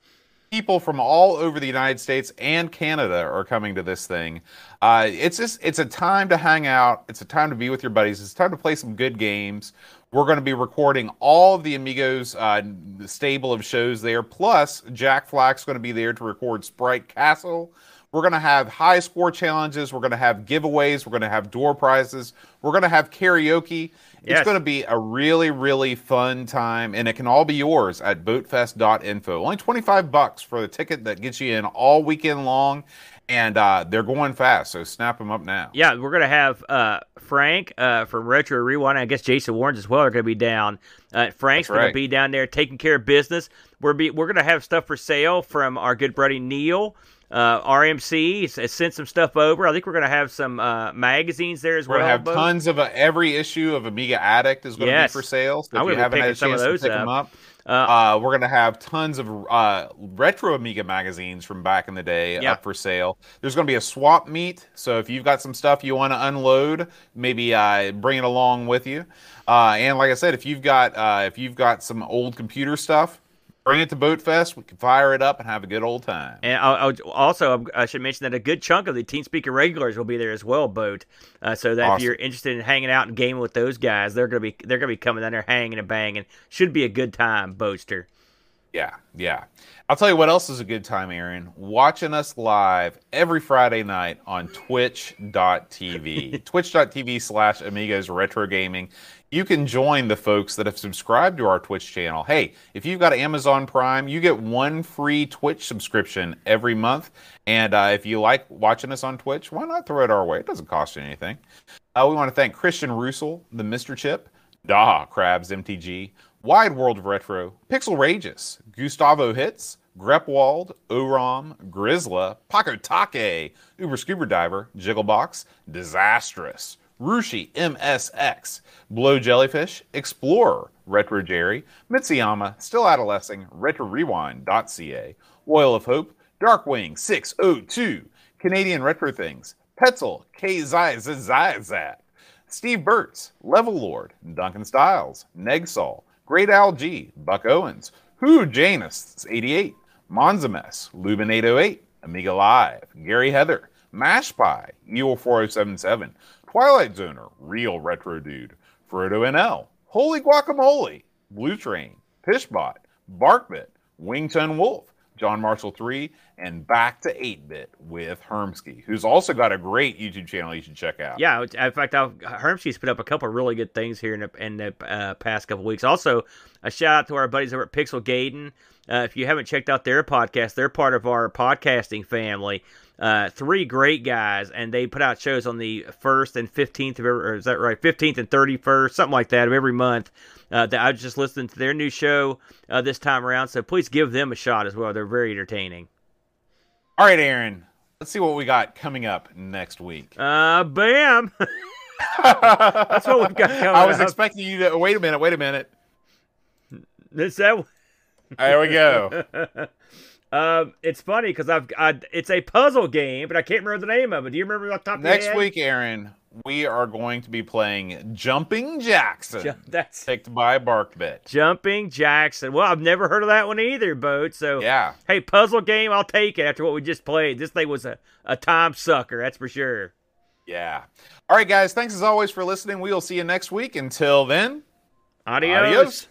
people from all over the United States and Canada are coming to this thing. Uh, it's just it's a time to hang out. It's a time to be with your buddies. It's time to play some good games. We're going to be recording all of the Amigos uh, stable of shows there. Plus, Jack Flack's going to be there to record Sprite Castle. We're going to have high score challenges. We're going to have giveaways. We're going to have door prizes. We're going to have karaoke. It's going to be a really, really fun time, and it can all be yours at boatfest.info. Only 25 bucks for the ticket that gets you in all weekend long, and uh, they're going fast, so snap them up now. Yeah, we're gonna have uh, Frank uh, from Retro Rewind. I guess Jason Warrens as well are gonna be down. Uh, Frank's gonna be down there taking care of business. We're be we're gonna have stuff for sale from our good buddy Neil. Uh, RMC has- has sent some stuff over. I think we're gonna have some uh, magazines there as We're well. gonna have Bo. tons of uh, every issue of Amiga Addict is going to Yes. be for sale. So if you haven't had a picking some of chance to pick up. them up, Uh, uh, we're going to have tons of uh, retro Amiga magazines from back in the day Yeah. up for sale. There's going to be a swap meet, so if you've got some stuff you want to unload, maybe uh, bring it along with you. Uh, and like I said, if you've got uh, if you've got some old computer stuff, bring it to Boatfest. We can fire it up and have a good old time. And I'll, I'll- also, I should mention that a good chunk of the Teen Speaker regulars will be there as well, Boat. Uh, so that if you're interested in hanging out and gaming with those guys, they're gonna be they're gonna be coming down there hanging and banging. Should be a good time, Boaster. Yeah, yeah. I'll tell you what else is a good time, Aaron. Watching us live every Friday night on twitch.tv. twitch.tv slash Amigos Retro Gaming. You can join the folks that have subscribed to our Twitch channel. Hey, if you've got Amazon Prime, you get one free Twitch subscription every month. And uh, if you like watching us on Twitch, why not throw it our way? It doesn't cost you anything. Uh, we want to thank Christian Russell, the Mr. Chip, Daha Crabs MTG, Wide World of Retro, Pixel Rageous, Gustavo Hits, Grepwald, Oram, Grizzla, Paco Take, Uber Scuba Diver, Jigglebox, Disastrous, Rushi MSX, Blow Jellyfish, Explorer, Retro Jerry, Mitsuyama, Still Adolescing, Retro Rewind.ca, Oil of Hope, Darkwing 602, Canadian Retro Things, Petzel, KZZZZat, Steve Burtz, Level Lord, Duncan Styles, Negsol, Great Al G, Buck Owens, Who Janus 88, Monzames, Lubin 808, Amiga Live, Gary Heather, Mashpie, Eel 4077, Twilight Zoner, Real Retro Dude, Frodo NL, Holy Guacamole, Blue Train, Pishbot, Barkbit, Wington Wolf, John Marshall 3, and back to 8 bit with Hermsky, who's also got a great YouTube channel you should check out. Yeah, in fact, Hermsky's put up a couple of really good things here in the, in the uh, past couple weeks. Also, a shout out to our buddies over at Pixel Gaiden. Uh, if you haven't checked out their podcast, they're part of our podcasting family. Uh, three great guys, and they put out shows on the first and fifteenth of every, or is that right? Fifteenth and thirty first, something like that, of every month. Uh, that I was just listening to their new show uh, this time around, so please give them a shot as well. They're very entertaining. All right, Aaron, let's see what we got coming up next week. Uh, bam! That's what we've got coming up. I was up. expecting you to wait a minute, wait a minute. Is that There we go. Um, it's funny because I've I, it's a puzzle game, but I can't remember the name of it. Do you remember off the top Next week, Aaron, we are going to be playing Jumping Jackson, Ju- That's picked by Barkbit. Jumping Jackson. Well, I've never heard of that one either, Boat. So Yeah. hey, puzzle game, I'll take it after what we just played. This thing was a, a time sucker, that's for sure. Yeah. All right, guys. Thanks as always for listening. We will see you next week. Until then, Adios. adios.